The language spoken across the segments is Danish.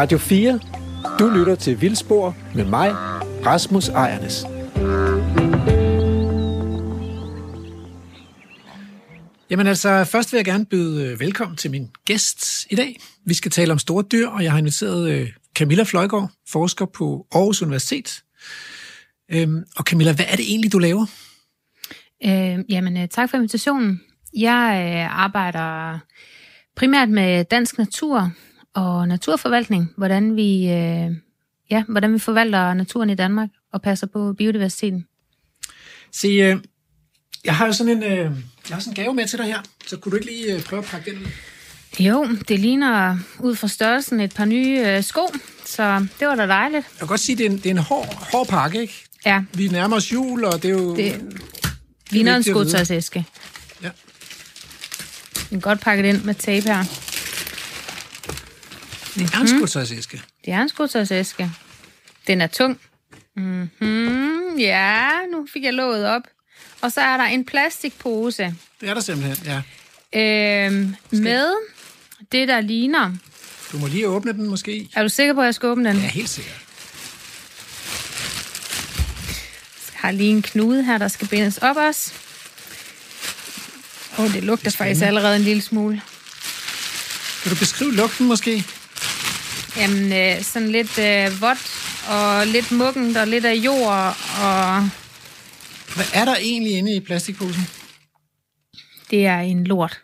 Radio 4. Du lytter til Vildspor med mig, Rasmus Ejernes. Jamen altså, først vil jeg gerne byde øh, velkommen til min gæst i dag. Vi skal tale om store dyr, og jeg har inviteret øh, Camilla Fløjgaard, forsker på Aarhus Universitet. Øhm, og Camilla, hvad er det egentlig, du laver? Øh, jamen, øh, tak for invitationen. Jeg øh, arbejder primært med dansk natur og naturforvaltning, hvordan vi, øh, ja, hvordan vi forvalter naturen i Danmark og passer på biodiversiteten. Se, øh, jeg har jo sådan en, øh, jeg har sådan en gave med til dig her, så kunne du ikke lige øh, prøve at pakke den ud? Jo, det ligner ud fra størrelsen et par nye øh, sko, så det var da dejligt. Jeg kan godt sige, at det er en, det er en hård, hård pakke, ikke? Ja, Vi nærmer os jul, og det er jo... det ligner en skotøjsæske. Ja. Den godt pakket ind med tape her. Det er en skotøjsæske. Det er en skotøjsæske. Den er tung. Mm-hmm. Ja, nu fik jeg låget op. Og så er der en plastikpose Det er der simpelthen, ja. øhm, med det, der ligner. Du må lige åbne den måske. Er du sikker på, at jeg skal åbne den? Ja, Jeg helt sikkert. har lige en knude her, der skal bindes op også. Åh, oh, det lugter faktisk allerede en lille smule. Kan du beskrive lugten måske? Jamen, øh, sådan lidt øh, vådt og lidt muggent og lidt af jord. Og Hvad er der egentlig inde i plastikposen? det er en lort.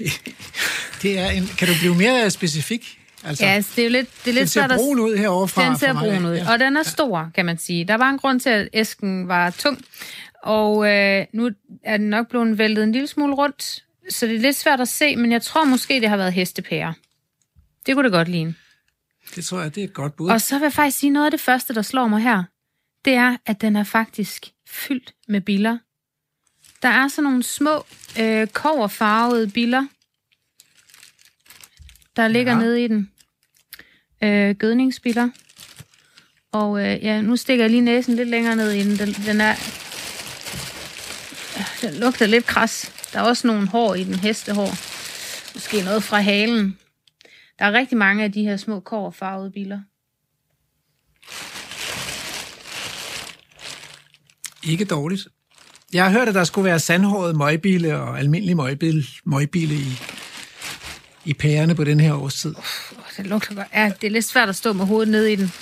Det er en, kan du blive mere specifik? Altså, Ja, altså, det er jo lidt, det er den lidt ser svært at... brun ud herovre fra Den ser brun ud, Ja. og den er stor, kan man sige. Der var en grund til, at æsken var tung, og øh, nu er den nok blevet væltet en lille smule rundt, så det er lidt svært at se, men jeg tror måske, det har været hestepærer. Det kunne det godt ligne. Det tror jeg, det er et godt bud. Og så vil jeg faktisk sige noget af det første, der slår mig her. Det er, at den er faktisk fyldt med biller. Der er sådan nogle små øh, koverfarvede biller, der ligger Ja. nede i den. Øh, gødningsbiller. Og øh, ja, nu stikker jeg lige næsen lidt længere ned i den. Den, den er... Den lugter lidt kras. Der er også nogle hår i den, hestehår. Måske noget fra halen. Der er rigtig mange af de her små kårfarvede biller. Ikke dårligt. Jeg har hørt, at der skulle være sandhåret møgbile og almindelig møgbile, møgbile i, i pærerne på den her årstid. Oh, det lugter godt. Ja, det er lidt svært at stå med hovedet ned i den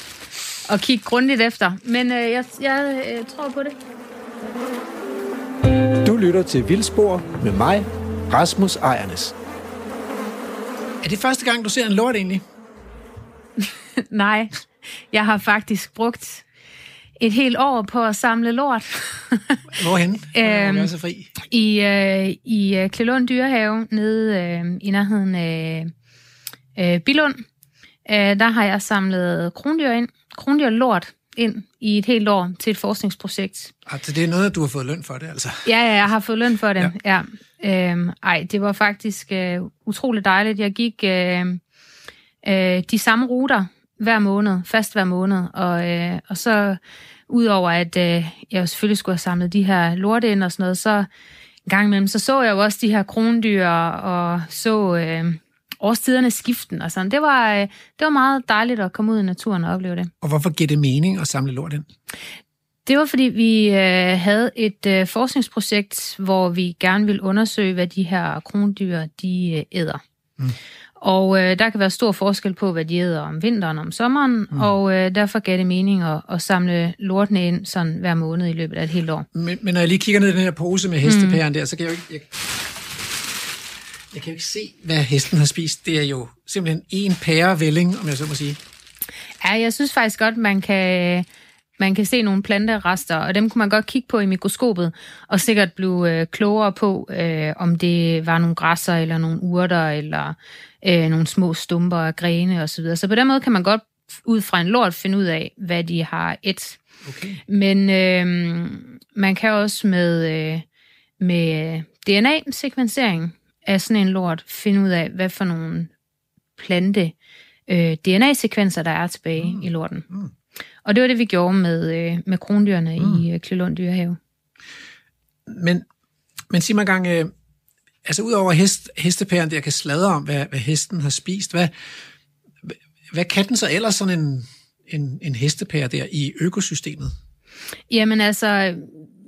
og kigge grundigt efter. Men øh, jeg, jeg øh, tror på det. Du lytter til Vildspor med mig, Rasmus Ejernes. Er det første gang, du ser en lort egentlig? Nej, jeg har faktisk brugt et helt år på at samle lort Hvorhen? Øhm, er så fri. i, øh, i øh, Klelund Dyrehave nede øh, i nærheden af øh, Bilund. Øh, der har jeg samlet krondyr ind, krondyr lort ind i et helt år til et forskningsprojekt. Altså, det er noget, du har fået løn for det, altså. Ja, ja, jeg har fået løn for det. Ja. ja. Øhm, ej, det var faktisk øh, utroligt dejligt. Jeg gik øh, øh, de samme ruter hver måned, fast hver måned, og, øh, og så udover at øh, jeg selvfølgelig skulle have samlet de her lorte ind og sådan noget, så en gang imellem, så så jeg jo også de her krondyr og så øh, årstidernes skiften og sådan. Det var, øh, det var meget dejligt at komme ud i naturen og opleve det. Og hvorfor giver det mening at samle lort ind? Det var, fordi vi øh, havde et øh, forskningsprojekt, hvor vi gerne ville undersøge, hvad de her krondyr, de øh, æder. Mm. Og øh, der kan være stor forskel på, hvad de æder om vinteren og om sommeren, mm. og øh, derfor gav det mening at, at samle lortene ind sådan hver måned i løbet af et helt år. Men, men når jeg lige kigger ned i den her pose med hestepæren mm. der, så kan jeg jo ikke... Jeg, jeg kan jo ikke se, hvad hesten har spist. Det er jo simpelthen en pærevælling, om jeg så må sige. Ja, jeg synes faktisk godt, man kan, man kan se nogle planterester, og dem kunne man godt kigge på i mikroskopet, og sikkert blive øh, klogere på, øh, om det var nogle græsser, eller nogle urter, eller øh, nogle små stumper af grene osv. Så, videre. så på den måde kan man godt ud fra en lort finde ud af, hvad de har et. Okay. Men øh, man kan også med, øh, med DNA-sekvensering af sådan en lort finde ud af, hvad for nogle plante øh, DNA-sekvenser, der er tilbage mm. i lorten. Mm. Og det var det, vi gjorde med, øh, med krondyrene mm. i øh, Klølund Dyrehave. Men, men sig mig engang, øh, altså udover hest, hestepæren der kan sladre om, hvad, hvad hesten har spist, hvad, hvad kan den så ellers sådan en, en, en hestepære der i økosystemet? Jamen altså,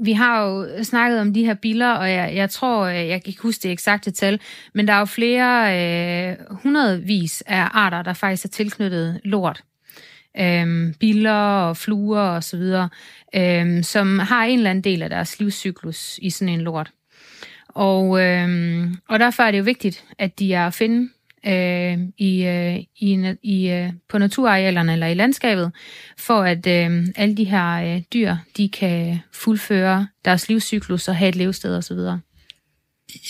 vi har jo snakket om de her biller, og jeg, jeg tror, øh, jeg kan ikke huske det eksakte tal, men der er jo flere øh, hundredvis af arter, der faktisk er tilknyttet lort. Øhm, biller og fluer og så videre, øhm, som har en eller anden del af deres livscyklus i sådan en lort. Og, øhm, og derfor er det jo vigtigt, at de er at finde øh, i, øh, i, i, øh, på naturarealerne eller i landskabet, for at øh, alle de her øh, dyr, de kan fuldføre deres livscyklus og have et levested osv.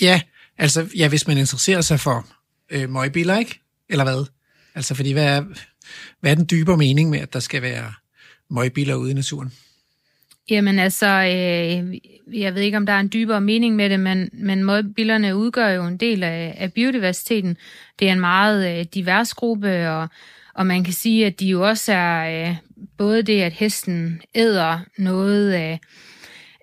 Ja, altså ja, hvis man interesserer sig for øh, møgbiler, ikke? Eller hvad? Altså fordi, hvad er, hvad er den dybere mening med, at der skal være møgbiler ude i naturen? Jamen altså, øh, jeg ved ikke, om der er en dybere mening med det, men, men møgbillerne udgør jo en del af, af biodiversiteten. Det er en meget øh, divers gruppe, og, og man kan sige, at de jo også er øh, både det, at hesten æder noget af,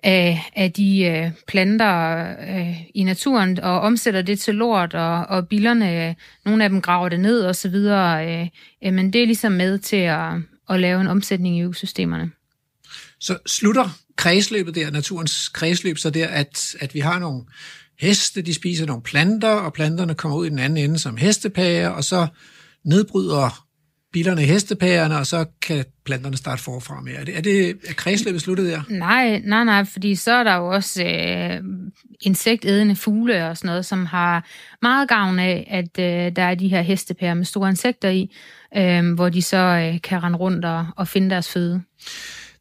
af, af de øh, planter øh, i naturen og omsætter det til lort, og, og billerne, øh, nogle af dem graver det ned og så videre. Øh, øh, men det er ligesom med til at, at lave en omsætning i økosystemerne. Så slutter kredsløbet der, naturens kredsløb, så der, at, at vi har nogle heste, de spiser nogle planter, og planterne kommer ud i den anden ende som hestepager, og så nedbryder billerne hestepærerne, og så kan planterne starte forfra med. Er det, er det er kredsløbet sluttet der? Nej, nej, nej, fordi så er der jo også øh, insektædende fugle og sådan noget, som har meget gavn af, at øh, der er de her hestepærer med store insekter i, øh, hvor de så øh, kan rende rundt og, og finde deres føde.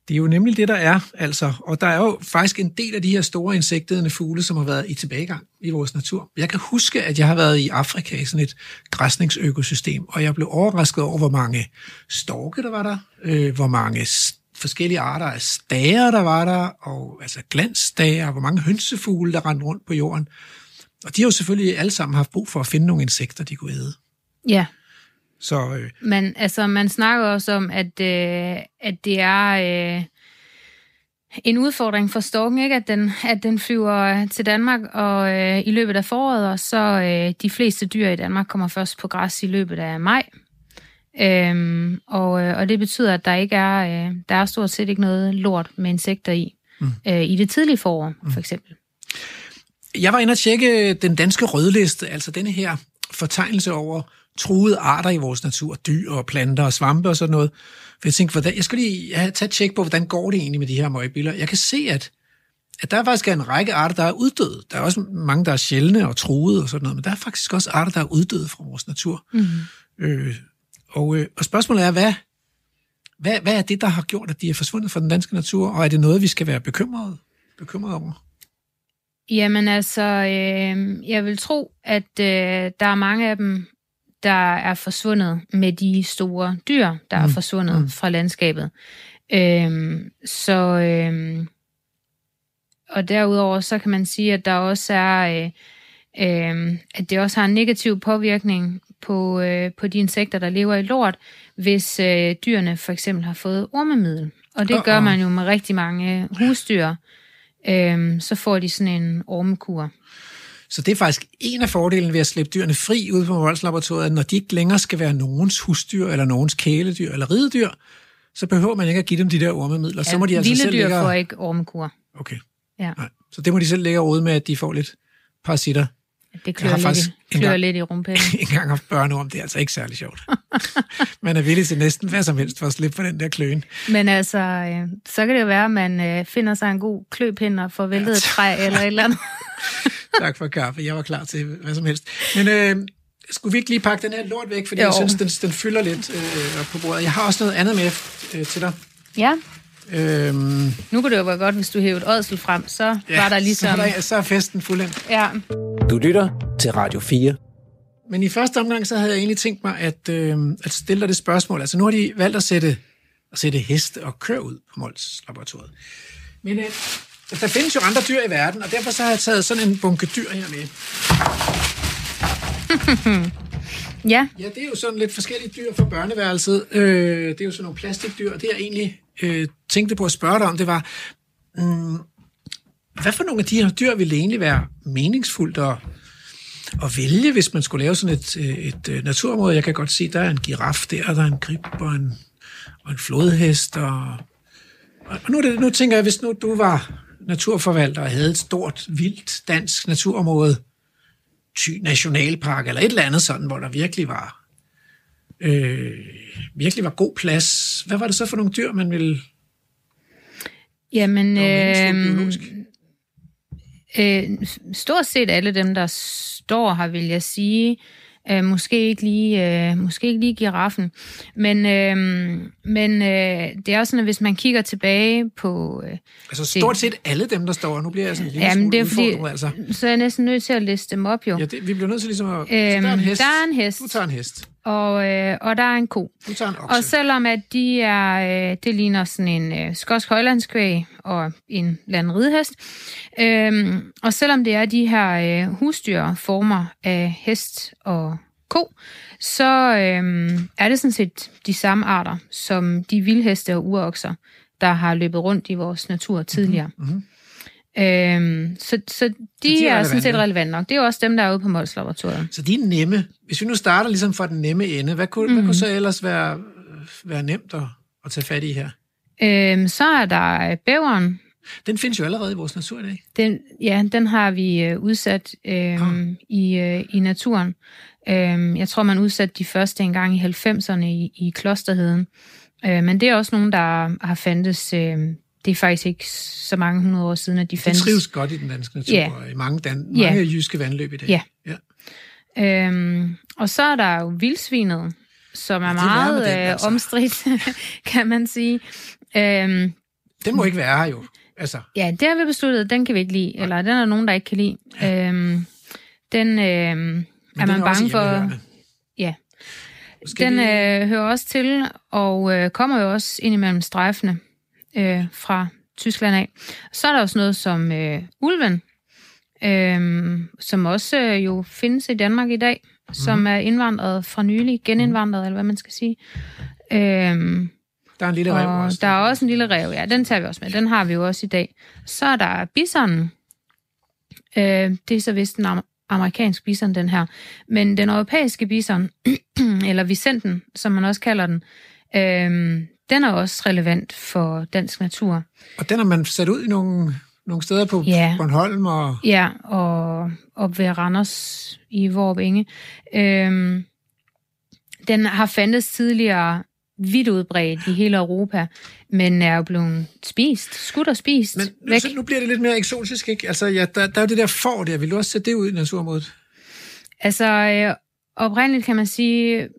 Det er jo nemlig det, der er, altså. Og der er jo faktisk en del af de her store insektædende fugle, som har været i tilbagegang i vores natur. Jeg kan huske, at jeg har været i Afrika i sådan et græsningsøkosystem, og jeg blev overrasket over, hvor mange storke der var der, øh, hvor mange forskellige arter af stager, der var der, og altså glansstager, hvor mange hønsefugle, der rendte rundt på jorden. Og de har jo selvfølgelig alle sammen haft brug for at finde nogle insekter, de kunne æde. Ja, så, øh. Men altså, man snakker også om, at, øh, at det er øh, en udfordring for storken, ikke? At, den, at den flyver til Danmark og øh, i løbet af foråret, og så øh, de fleste dyr i Danmark kommer først på græs i løbet af maj. Øhm, og, øh, og det betyder, at der ikke er, øh, der er stort set ikke noget lort med insekter i, mm. øh, i det tidlige forår, mm. for eksempel. Jeg var inde og tjekke den danske rødliste, altså denne her fortegnelse over truede arter i vores natur, dyr og planter og svampe og sådan noget. For jeg tænkte, hvordan, jeg skal lige tage et tjek på, hvordan går det egentlig med de her møgbiller. Jeg kan se, at, at der er faktisk en række arter, der er uddøde. Der er også mange, der er sjældne og truede og sådan noget, men der er faktisk også arter, der er uddøde fra vores natur. Mm. Øh, og, øh, og spørgsmålet er, hvad, hvad, hvad er det, der har gjort, at de er forsvundet fra den danske natur, og er det noget, vi skal være bekymret, bekymret over? Jamen altså, øh, jeg vil tro, at øh, der er mange af dem, der er forsvundet med de store dyr, der mm. er forsvundet mm. fra landskabet. Øhm, så øhm, og derudover så kan man sige, at der også er øh, øh, at det også har en negativ påvirkning på, øh, på de insekter, der lever i lort, hvis øh, dyrene for eksempel har fået ormemiddel. Og det gør man jo med rigtig mange husdyr. Øh, så får de sådan en ormekur. Så det er faktisk en af fordelene ved at slippe dyrene fri ud på voldslaboratoriet, når de ikke længere skal være nogens husdyr, eller nogens kæledyr, eller ridedyr, så behøver man ikke at give dem de der ormemidler. Ja, så må de altså selv dyr ligge... får ikke ormekur. Okay. Ja. Nej. Så det må de selv lægge råd med, at de får lidt parasitter. Det klør, lidt, faktisk klør gang, lidt i rumpinden. en gang haft børn om, det er altså ikke særlig sjovt. man er villig til næsten hvad som helst for at slippe på den der kløen. Men altså, øh, så kan det jo være, at man øh, finder sig en god kløpind og får væltet ja, et træ eller et eller andet. tak for kaffe. Jeg var klar til hvad som helst. Men øh, skulle vi ikke lige pakke den her lort væk, fordi jo. jeg synes, den, den fylder lidt øh, på bordet. Jeg har også noget andet med øh, til dig. Ja. Øhm, nu kunne det jo være godt, hvis du hævede ådsel frem, så ja, var der ligesom... Så er, der, så er festen fuldendt. Ja. Du lytter til Radio 4. Men i første omgang, så havde jeg egentlig tænkt mig at, øh, at stille dig det spørgsmål. Altså nu har de valgt at sætte, at sætte heste og kør ud på Mols laboratoriet. Men øh, der findes jo andre dyr i verden, og derfor så har jeg taget sådan en bunke dyr her med. ja. Ja, det er jo sådan lidt forskellige dyr fra børneværelset. Øh, det er jo sådan nogle plastikdyr, og det jeg egentlig øh, tænkte på at spørge dig om, det var, mm, hvad for nogle af de her dyr ville egentlig være meningsfuldt at, at vælge, hvis man skulle lave sådan et, øh, et, et naturområde. Jeg kan godt se, der er en giraf der, der er en grib og en, og en flodhest. Og, og nu, det, nu tænker jeg, hvis nu du var naturforvalter og havde et stort, vildt dansk naturområde, Thy Nationalpark eller et eller andet sådan, hvor der virkelig var øh, virkelig var god plads. Hvad var det så for nogle dyr, man ville... Jamen, øh, øh, stort set alle dem, der står her, vil jeg sige, Øh, måske ikke lige, øh, måske ikke lige giraffen. Men, øh, men øh, det er også sådan, at hvis man kigger tilbage på... Øh, altså stort set alle dem, der står, nu bliver jeg sådan en lille jamen, det er fordi, altså. Så er jeg næsten nødt til at liste dem op, jo. Ja, det, vi bliver nødt til ligesom at... Øhm, der er en hest. Der er en hest. Du tager en hest. Og, øh, og der er en ko. En. Og selvom at de er, øh, det ligner sådan en øh, skotsk højlandskvæg og en landridehest, øh, og selvom det er de her øh, husdyrformer af hest og ko, så øh, er det sådan set de samme arter som de vildheste og urokser, der har løbet rundt i vores natur tidligere. Mm-hmm. Øhm, så, så, de så de er, er sådan set relevant nok. Det er jo også dem, der er ude på Mols Laboratoriet. Så de er nemme. Hvis vi nu starter ligesom fra den nemme ende, hvad kunne, mm. hvad kunne så ellers være, være nemt at, at tage fat i her? Øhm, så er der bæveren. Den findes jo allerede i vores natur i dag. Den, ja, den har vi øh, udsat øh, ah. i, øh, i naturen. Øh, jeg tror, man udsatte de første engang i 90'erne i, i klosterheden. Øh, men det er også nogen, der har fandtes... Øh, det er faktisk ikke så mange hundrede år siden, at de fandt. Det trives godt i den danske natur, yeah. og i mange, dan- mange yeah. jyske vandløb i dag. Ja. Ja. Øhm, og så er der jo vildsvinet, som er, ja, meget den, øh, altså. omstridt, kan man sige. Øhm, den må ikke være her jo. Altså. Ja, det har vi besluttet, den kan vi ikke lide, ja. eller den er nogen, der ikke kan lide. Ja. Øhm, den øh, er man er bange for... Ja. Måske den øh, hører også til, og øh, kommer jo også ind imellem strejfene øh, fra Tyskland af. Så er der også noget som øh, ulven, øh, som også øh, jo findes i Danmark i dag, mm. som mhm. er indvandret fra nylig, genindvandret, mm. eller hvad man skal sige. Øh, der er en lille rev også. Der er også en lille rev, ja. Den tager vi også med. Den har vi jo også i dag. Så er der bisonen. Øh, det er så vist en amerikansk bison, den her. Men den europæiske bison, eller Vicenten, som man også kalder den, øh, den er også relevant for dansk natur. Og den har man sat ud i nogle, nogle steder på ja. Bornholm? Og... Ja, og op ved Randers i Vorp Inge. Øhm, den har fandtes tidligere vidt udbredt i hele Europa, men er jo blevet spist, skudt og spist Men væk. Så nu bliver det lidt mere eksotisk, ikke? Altså, ja, der, der er jo det der får der. Vil du også sætte det ud i naturområdet? Altså, øh, oprindeligt kan man sige,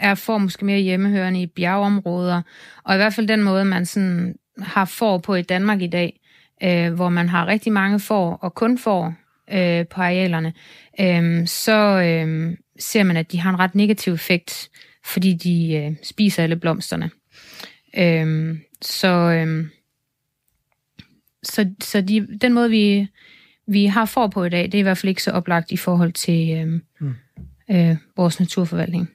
er får måske mere hjemmehørende i bjergeområder, og i hvert fald den måde, man sådan har får på i Danmark i dag, øh, hvor man har rigtig mange får, og kun får øh, på arealerne, øh, så øh, ser man, at de har en ret negativ effekt, fordi de øh, spiser alle blomsterne. Øh, så øh, så, så de, den måde, vi, vi har får på i dag, det er i hvert fald ikke så oplagt i forhold til øh, mm. øh, vores naturforvaltning.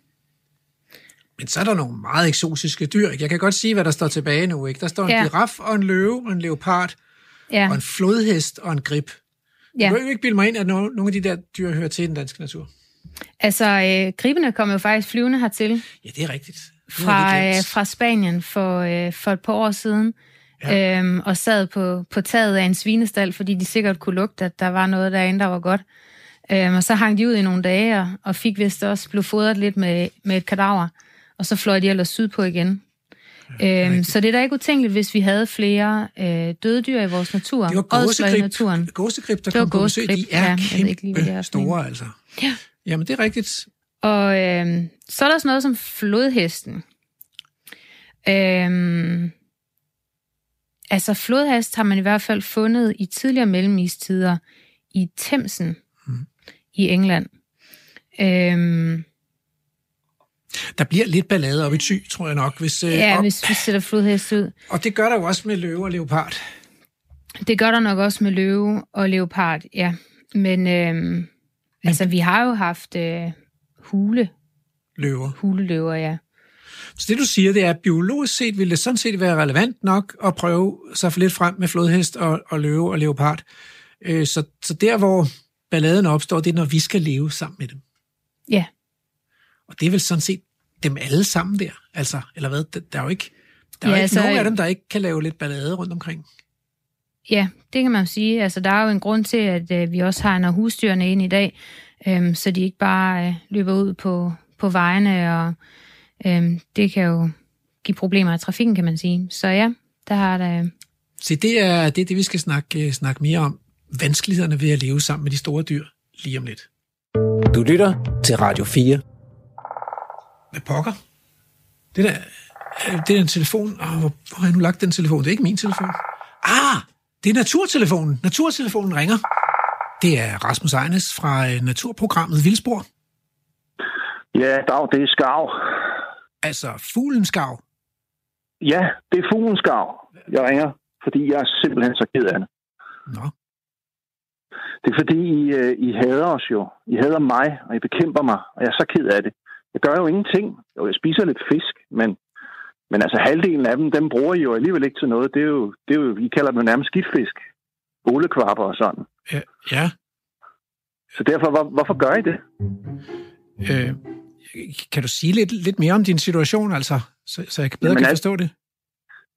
Men så er der nogle meget eksotiske dyr. Jeg kan godt sige, hvad der står tilbage nu. Ikke? Der står en ja. giraf og en løve og en leopard ja. og en flodhest og en grib. Ja. Du kan jo ikke bilde mig ind, at nogle af de der dyr hører til i den danske natur. Altså, øh, gribene kom jo faktisk flyvende hertil. Ja, det er rigtigt. Fra, øh, fra Spanien for, øh, for et par år siden. Ja. Øhm, og sad på, på taget af en svinestal, fordi de sikkert kunne lugte, at der var noget derinde, der var godt. Øhm, og så hang de ud i nogle dage, og, og fik vist også, blev fodret lidt med, med et kadaver og så fløj de ellers sydpå igen. Ja, øhm, så det er da ikke utænkeligt, hvis vi havde flere øh, døde dyr i vores natur. Det var gåsegrib, naturen. gåsegrib der kom på besøg. De er ja, kæmpe ikke lige, er store, altså. Ja. Jamen, det er rigtigt. Og øh, så er der sådan noget som flodhesten. Øhm, altså, flodhest har man i hvert fald fundet i tidligere mellemistider i Themsen hmm. i England. Øhm, der bliver lidt ballade op i ty, tror jeg nok. Hvis, øh, ja, op... hvis vi sætter flodhest ud. Og det gør der jo også med løve og leopard. Det gør der nok også med løve og leopard, ja. Men, øh, Men... altså, vi har jo haft øh, hule. Løver. Huleløver, ja. Så det du siger, det er, at biologisk set ville det sådan set være relevant nok at prøve sig for lidt frem med flodhest og, og løve og leopard. Øh, så, så der, hvor balladen opstår, det er, når vi skal leve sammen med dem. Ja. Og det er vel sådan set dem alle sammen der, altså, eller hvad? Der, der er jo ikke, der er Ja, jo ikke altså- nogen af dem, der ikke kan lave lidt ballade rundt omkring. Ja, det kan man jo sige. Altså, der er jo en grund til, at øh, vi også har noget husdyrene ind i dag, øhm, så de ikke bare øh, løber ud på, på vejene, og øhm, det kan jo give problemer i trafikken, kan man sige. Så ja, der har der... Så det er det, er det vi skal snakke, øh, snakke mere om. Vanskelighederne ved at leve sammen med de store dyr lige om lidt. Du lytter til Radio 4. Hvad pokker? Det der, øh, det er en telefon. Oh, hvor, hvor har jeg nu lagt den telefon? Det er ikke min telefon. Ah, det er naturtelefonen. Naturtelefonen ringer. Det er Rasmus Ejnes fra øh, naturprogrammet Vildspor. Ja, dag, det er skav. Altså fuglen skav. Ja, det er fuglens skav. Jeg ringer, fordi jeg er simpelthen så ked af det. Nå, Det er fordi, I, øh, I hader os jo. I hader mig, og I bekæmper mig, og jeg er så ked af det. Jeg gør jo ingenting. Jo, jeg spiser lidt fisk, men, men altså halvdelen af dem, dem bruger I jo alligevel ikke til noget. Det er jo, det er jo I kalder dem jo nærmest skiftfisk. Olekvapper og sådan. ja, ja. Så derfor, hvor, hvorfor gør I det? Øh, kan du sige lidt, lidt mere om din situation, altså, så, så jeg bedre Jamen, kan forstå det?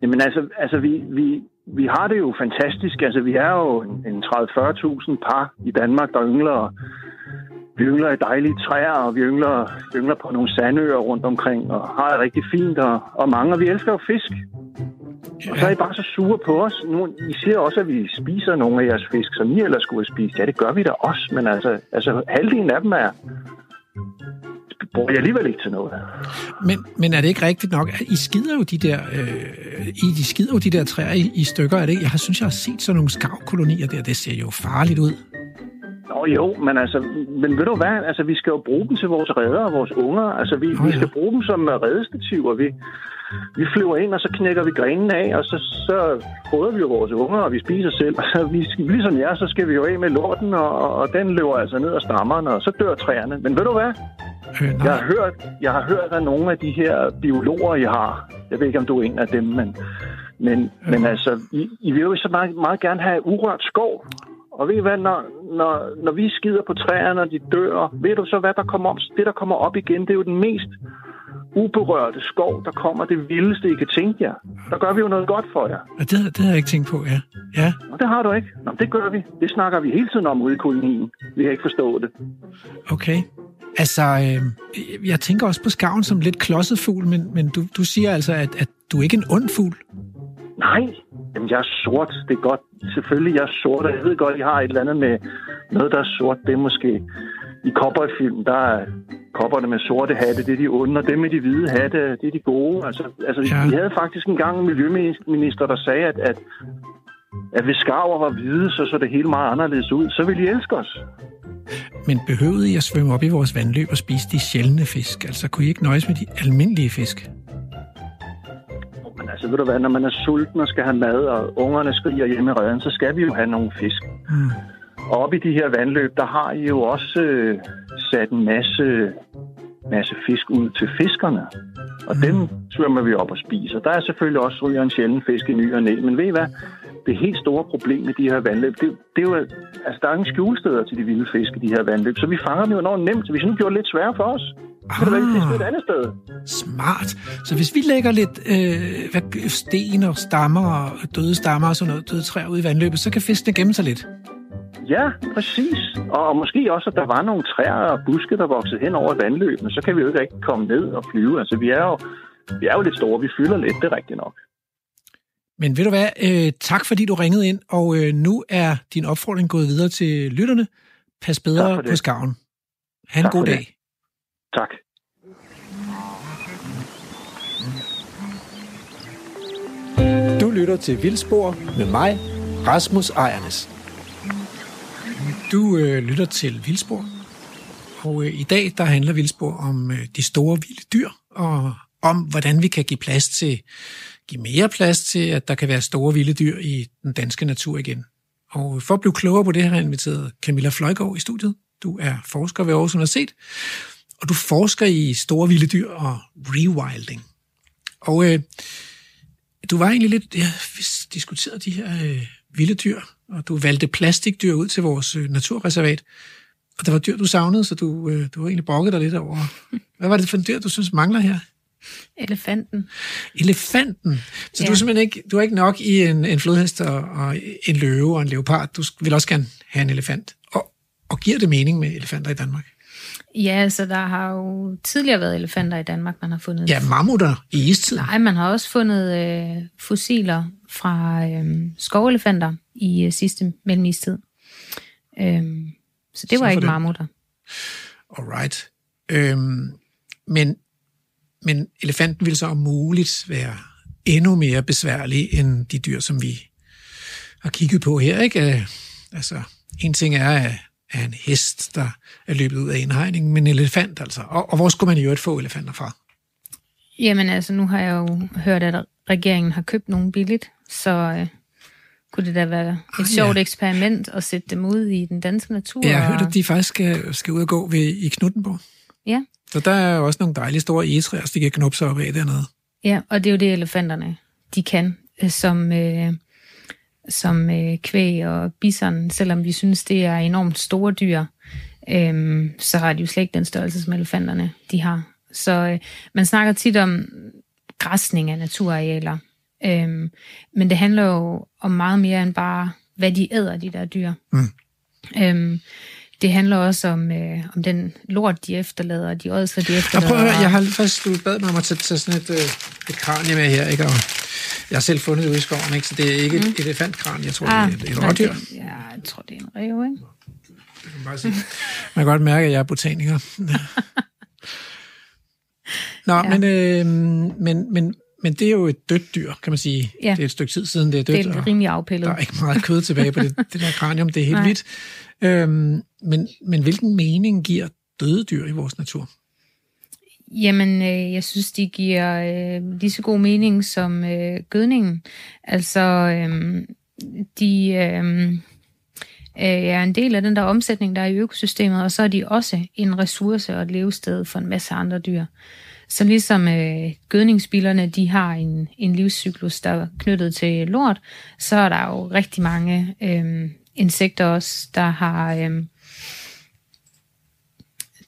Jamen altså, altså vi, vi, vi har det jo fantastisk. Altså vi er jo en, en 30-40.000 par i Danmark, der yngler. Vi yngler i dejlige træer, og vi yngler, yngler på nogle sandøer rundt omkring, og har det rigtig fint, og, og mange, og vi elsker jo fisk. Og så er I bare så sure på os. Nu, I siger også, at vi spiser nogle af jeres fisk, som I ellers skulle have spist. Ja, det gør vi da også, men altså, altså halvdelen af dem er bruger jeg alligevel ikke til noget. Men, men er det ikke rigtigt nok, at I skider jo de der, øh, I, de skider jo de der træer i, i stykker? Er det ikke? Jeg har, synes, jeg har set sådan nogle skavkolonier der. Det ser jo farligt ud. Nå jo, men altså, men ved du hvad, altså vi skal jo bruge dem til vores redder og vores unger. Altså vi, vi ja. skal bruge dem som redestativer. Vi, vi flyver ind, og så knækker vi grenen af, og så, så fodrer vi jo vores unger, og vi spiser selv. Og så vi, ligesom jer, så skal vi jo af med lorten, og, og den løber altså ned ad stammerne, og så dør træerne. Men ved du hvad? Øh, Jeg har hørt, jeg har hørt af nogle af de her biologer, I har. Jeg ved ikke, om du er en af dem, men, men, men altså, I, I vil jo så meget, meget gerne have urørt skov. Og ved I hvad, når, når, når vi skider på træerne, og de dør, ved du så, hvad der kommer op? Det, der kommer op igen, det er jo den mest uberørte skov, der kommer det vildeste, I kan tænke jer. Der gør vi jo noget godt for jer. det, det har jeg ikke tænkt på, ja. Ja, Og det har du ikke. Nå, det gør vi. Det snakker vi hele tiden om ude i kolonien. Vi har ikke forstået det. okay. Altså, øh, jeg tænker også på skaven som lidt klodset fugl, men, men du, du siger altså, at, at du er ikke en ond fugl. Nej, Jamen, jeg er sort. Det er godt. Selvfølgelig, jeg er sort, og jeg ved godt, I har et eller andet med noget, der er sort. Det er måske i cowboyfilm, der er kopperne med sorte hatte, det er de onde, og dem med de hvide hatte, det er de gode. Altså, altså Ja. vi havde faktisk engang en miljøminister, der sagde, at, at, at hvis skarver var hvide, så så det hele meget anderledes ud. Så ville de elske os. Men behøvede I at svømme op i vores vandløb og spise de sjældne fisk? Altså, kunne I ikke nøjes med de almindelige fisk? Men altså, ved du hvad, når man er sulten og skal have mad, og ungerne skriger hjemme i redden, så skal vi jo have nogle fisk. Mm. Og oppe i de her vandløb, der har I jo også øh, sat en masse, masse fisk ud til fiskerne. Og mm. dem svømmer vi op og spiser. Der er selvfølgelig også ryger en sjælden fisk i ny og næ. Men ved I hvad? Det helt store problem med de her vandløb, det, det er jo, at- altså der er ingen skjulesteder til de vilde fisk i de her vandløb. Så vi fanger dem jo enormt nemt. Så hvis nu gjorde det lidt sværere for os, kan det være, et andet sted. Smart. Så hvis vi lægger lidt øh, hvad, sten og stammer og døde stammer og sådan noget, døde træer ud i vandløbet, så kan fiskene gemme sig lidt. Ja, præcis. Og, og måske også, at der var nogle træer og buske, der voksede hen over vandløbene, så kan vi jo ikke rigtig komme ned og flyve. Altså, vi er jo, vi er jo lidt store. Vi fylder lidt, det er rigtigt nok. Men ved du hvad, øh, tak fordi du ringede ind, og øh, nu er din opfordring gået videre til lytterne. Pas bedre på skaven. Ha' en Tak god for det. Tak. Du lytter til Vildspor med mig, Rasmus Ejernes. Du øh, lytter til Vildspor, og øh, i dag der handler Vildspor om øh, de store vilde dyr, og om hvordan vi kan give plads til, give mere plads til, at der kan være store vilde dyr i den danske natur igen. Og for at blive klogere på det, har jeg inviteret Camilla Fløjgaard i studiet. Du er forsker ved Aarhus Universitet, og du forsker i store vilde dyr og rewilding. Og øh, du var egentlig lidt, ja, vi diskuterede de her øh, vilde dyr og du valgte plastikdyr ud til vores øh, naturreservat. Og der var dyr, du savnede, så du, øh, du har egentlig brokket dig lidt over. Hvad var det for en dyr, du synes mangler her? Elefanten. Elefanten. Så ja. du er simpelthen ikke, du er ikke nok i en, en flodhest og, og en løve og en leopard. Du vil også gerne have en elefant. Og, og giver det mening med elefanter i Danmark? Ja, så der har jo tidligere været elefanter i Danmark, man har fundet. Ja, mammutter i istiden. Nej, man har også fundet øh, fossiler fra øh, skovelefanter i øh, sidste mellemistid. Øhm, så det Så var ikke det. marmutter. Alright. Øhm, men, men elefanten vil så om muligt være endnu mere besværlig end de dyr, som vi har kigget på her. Ikke? Øh, Altså, en ting er, er en hest, der er løbet ud af indhegningen, men en elefant altså. Og, og hvor skulle man i øvrigt få elefanter fra? Jamen altså, nu har jeg jo hørt, at regeringen har købt nogle billigt, så øh, kunne det da være et Ah, sjovt ja. eksperiment at sætte dem ud i den danske natur. Jeg har hørt, at de faktisk skal, skal ud og gå ved, i Knuttenborg. Ja, Så der er også nogle dejlige store egetræer, de kan knuppe sig op af dernede. ja, og det er jo det, elefanterne de kan, øh, som, øh, som øh, kvæg og bison, selvom vi synes, det er enormt store dyr, øh, så har de jo slet ikke den størrelse, som elefanterne de har. Så øh, man snakker tit om græsning af naturarealer, øh, men det handler jo om meget mere end bare, hvad de æder, de der dyr. Mm. Øhm, det handler også om, øh, om den lort, de efterlader, og de ådsler, de Og efterlader. prøv at høre, jeg har faktisk du bad mig om at tage, tage sådan et, øh, et kranie med her, ikke? Og jeg har selv fundet det ude i skoven, ikke? Så det er ikke mm. et elefantkranie, jeg tror, ah, det er et, et nej, rådyr. det- Ja, jeg tror, det er en rev, ikke? Man kan bare sige. Man kan godt mærke, at jeg er botaniker. Nå, ja. men, øh, men, men, men det er jo et dødt dyr, kan man sige. Ja. Det er et stykke tid siden, det er dødt. Det er rimelig afpillet. der er ikke meget kød tilbage på det, det der kranium, det er helt hvidt. Øhm, men, men hvilken mening giver døde dyr i vores natur? Jamen, øh, jeg synes, de giver øh, lige så god mening som øh, gødningen. Altså, øh, de øh, øh, er en del af den der omsætning, der er i økosystemet, og så er de også en ressource og et levested for en masse andre dyr. Så ligesom øh, gødningsbilerne, de har en, en livscyklus, der er knyttet til lort, så er der jo rigtig mange øh, insekter også, der har... Øh,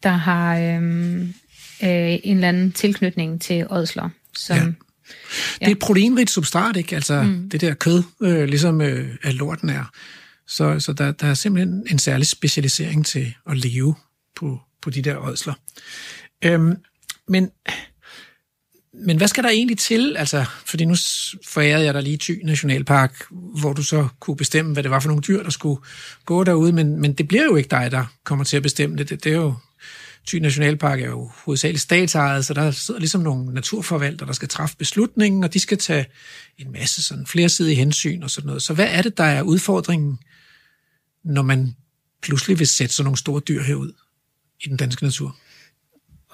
der har øh, øh, en eller anden tilknytning til ådsler. Som, Ja. ja. Det er et proteinrigt substrat, ikke? Altså mm. det der kød, øh, ligesom øh, at lorten er. Så, så der, der er simpelthen en særlig specialisering til at leve på, på de der ådsler. Øhm, men, men hvad skal der egentlig til? Altså, fordi nu forærede jeg dig lige Thy Nationalpark, hvor du så kunne bestemme, hvad det var for nogle dyr, der skulle gå derude, men, men det bliver jo ikke dig, der kommer til at bestemme det. Det, det er jo Thy Nationalpark er jo hovedsageligt statsejet, så der sidder ligesom nogle naturforvaltere, der skal træffe beslutningen, og de skal tage en masse sådan flersidige hensyn og sådan noget. Så hvad er det, der er udfordringen, når man pludselig vil sætte sådan nogle store dyr herud i den danske natur?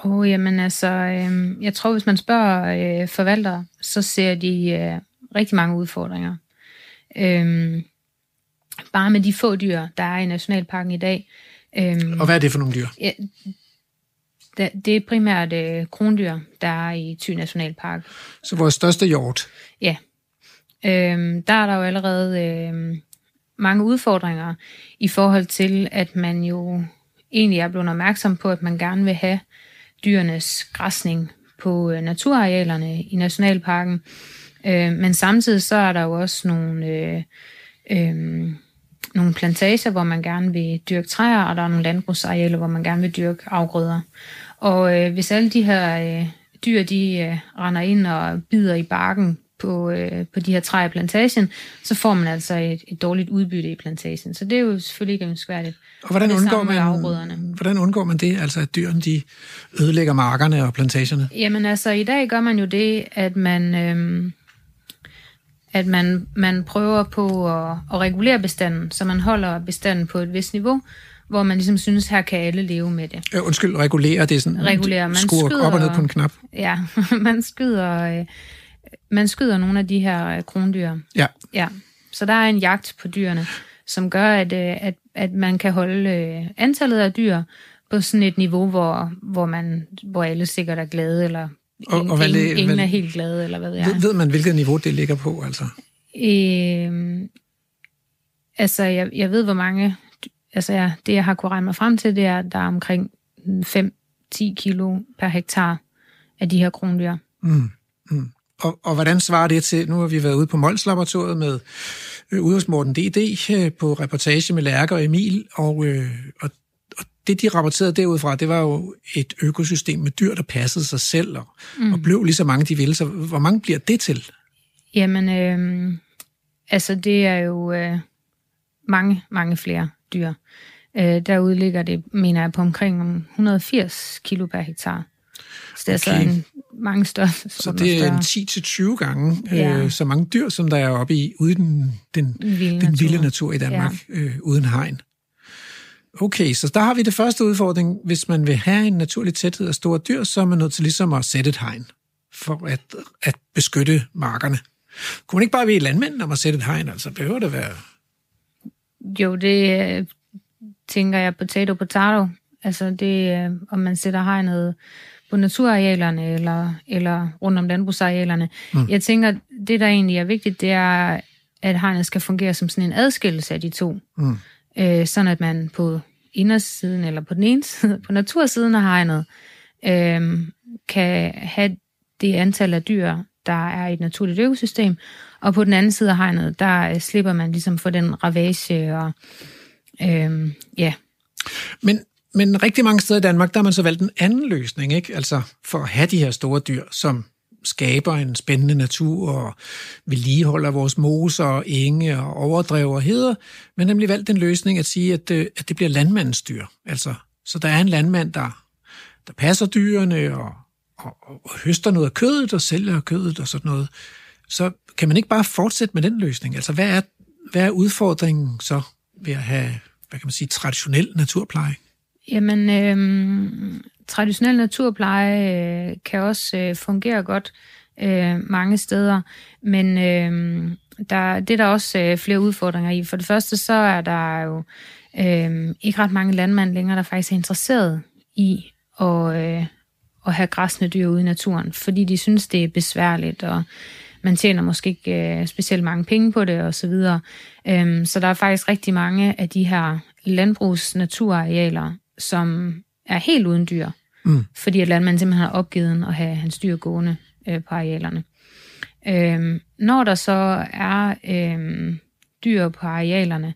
Åh, oh, jamen altså, øh, jeg tror, hvis man spørger øh, forvaltere, så ser de øh, rigtig mange udfordringer. Øh, bare med de få dyr, der er i Nationalparken i dag. Øh, Og hvad er det for nogle dyr? ja, det, er primært øh, krondyr, der er i Thy Nationalpark. Så vores største hjort. Ja. Øhm, der er der jo allerede øhm, mange udfordringer i forhold til, at man jo egentlig er blevet opmærksom på, at man gerne vil have dyrenes græsning på øh, naturarealerne i Nationalparken. Øh, men samtidig så er der jo også nogle, øh, øh, nogle plantager, hvor man gerne vil dyrke træer, og der er nogle landbrugsarealer, hvor man gerne vil dyrke afgrøder. Og øh, hvis alle de her øh, dyr, de øh, render ind og bider i barken på, øh, på de her træer i plantagen, så får man altså et, et dårligt udbytte i plantagen. Så det er jo selvfølgelig ikke ønskværdigt. Og hvordan undgår, man, afgrøderne. hvordan undgår man det, altså at dyrene de ødelægger markerne og plantagerne? Jamen altså, i dag gør man jo det, at man, øhm, at man, man prøver på at, at regulere bestanden, så man holder bestanden på et vist niveau, hvor man ligesom synes, her kan alle leve med det. Øh, undskyld, regulere, det sådan, Regulere, man skyder- op og ned på en knap. Ja, man skyder, øh, man skyder nogle af de her øh, krondyr. Ja, Ja, så der er en jagt på dyrene, som gør, at, øh, at, at man kan holde øh, antallet af dyr på sådan et niveau, hvor, hvor, man, hvor alle sikkert er glade, eller Og- ingen, og hvad ingen, ingen hvad- er helt glade, eller hvad ved ved, jeg. ved man, hvilket niveau det ligger på, altså? Øh, altså, jeg, jeg ved, hvor mange... Altså, jeg, det, jeg har kunnet regne mig frem til, det er, at der er omkring 5-10 kilo per hektar af de her krondyr. Mm. Mm. Og, og hvordan svarer det til, nu har vi været ude på Mols Laboratoriet med øh, ude hos Morten D.D. Øh, på reportage med Lærke og Emil, og, øh, og, og det, de rapporterede derudfra, det var jo et økosystem med dyr, der passede sig selv, og, mm. og blev lige så mange, de ville. Så hvor mange bliver det til? Jamen, øh, altså det er jo øh, mange, mange flere dyr. Øh, derude ligger det, mener jeg, på omkring 180 kilo per hektar. Så det er okay. altså en mange større. Så det er en 10-20 gange ja. øh, så mange dyr, som der er oppe i, ude i den, den, vilde, den natur. vilde natur i Danmark, ja. øh, uden hegn. Okay, så der har vi det første udfordring. Hvis man vil have en naturlig tæthed af store dyr, så er man nødt til ligesom at sætte et hegn for at, at beskytte markerne. Kunne man ikke bare være landmænd om at sætte et hegn? Altså, behøver det være... Jo, det øh, tænker jeg potato potato. Altså, det, øh, om man sætter hegnet på naturarealerne eller, eller rundt om landbrugsarealerne. Mm. Jeg tænker, det der egentlig er vigtigt, det er, at hegnet skal fungere som sådan en adskillelse af de to. Mm. Øh, sådan at man på indersiden eller på den ene side, på natursiden af hegnet, øh, kan have det antal af dyr, der er i et naturligt økosystem, og på den anden side af hegnet, der øh, slipper man ligesom for den ravage og øh, ja. Men men rigtig mange steder i Danmark, der har man så valgt en anden løsning, ikke? Altså for at have de her store dyr, som skaber en spændende natur og vedligeholder vores moser og enge og overdrev og heder, men nemlig valgt den løsning at sige, at, øh, at det bliver landmandens dyr. Altså, så der er en landmand, der, der passer dyrene og, og, og høster noget af kødet og sælger kødet og sådan noget. Så kan man ikke bare fortsætte med den løsning? Altså, hvad er, hvad er udfordringen så ved at have, hvad kan man sige, traditionel naturpleje? Jamen, øh, traditionel naturpleje øh, kan også øh, fungere godt øh, mange steder, men øh, der, det er der også øh, flere udfordringer i. For det første så er der jo øh, ikke ret mange landmænd længere, der faktisk er interesseret i at, øh, at have græsne dyr ude i naturen, fordi de synes, det er besværligt, og man tjener måske ikke øh, specielt mange penge på det, og så videre. Øh, så der er faktisk rigtig mange af de her landbrugsnaturarealer, som er helt uden dyr, mm. fordi at landmanden simpelthen har opgivet at have hans dyr gående øh, på arealerne. Øhm, når der så er øhm, dyr på arealerne,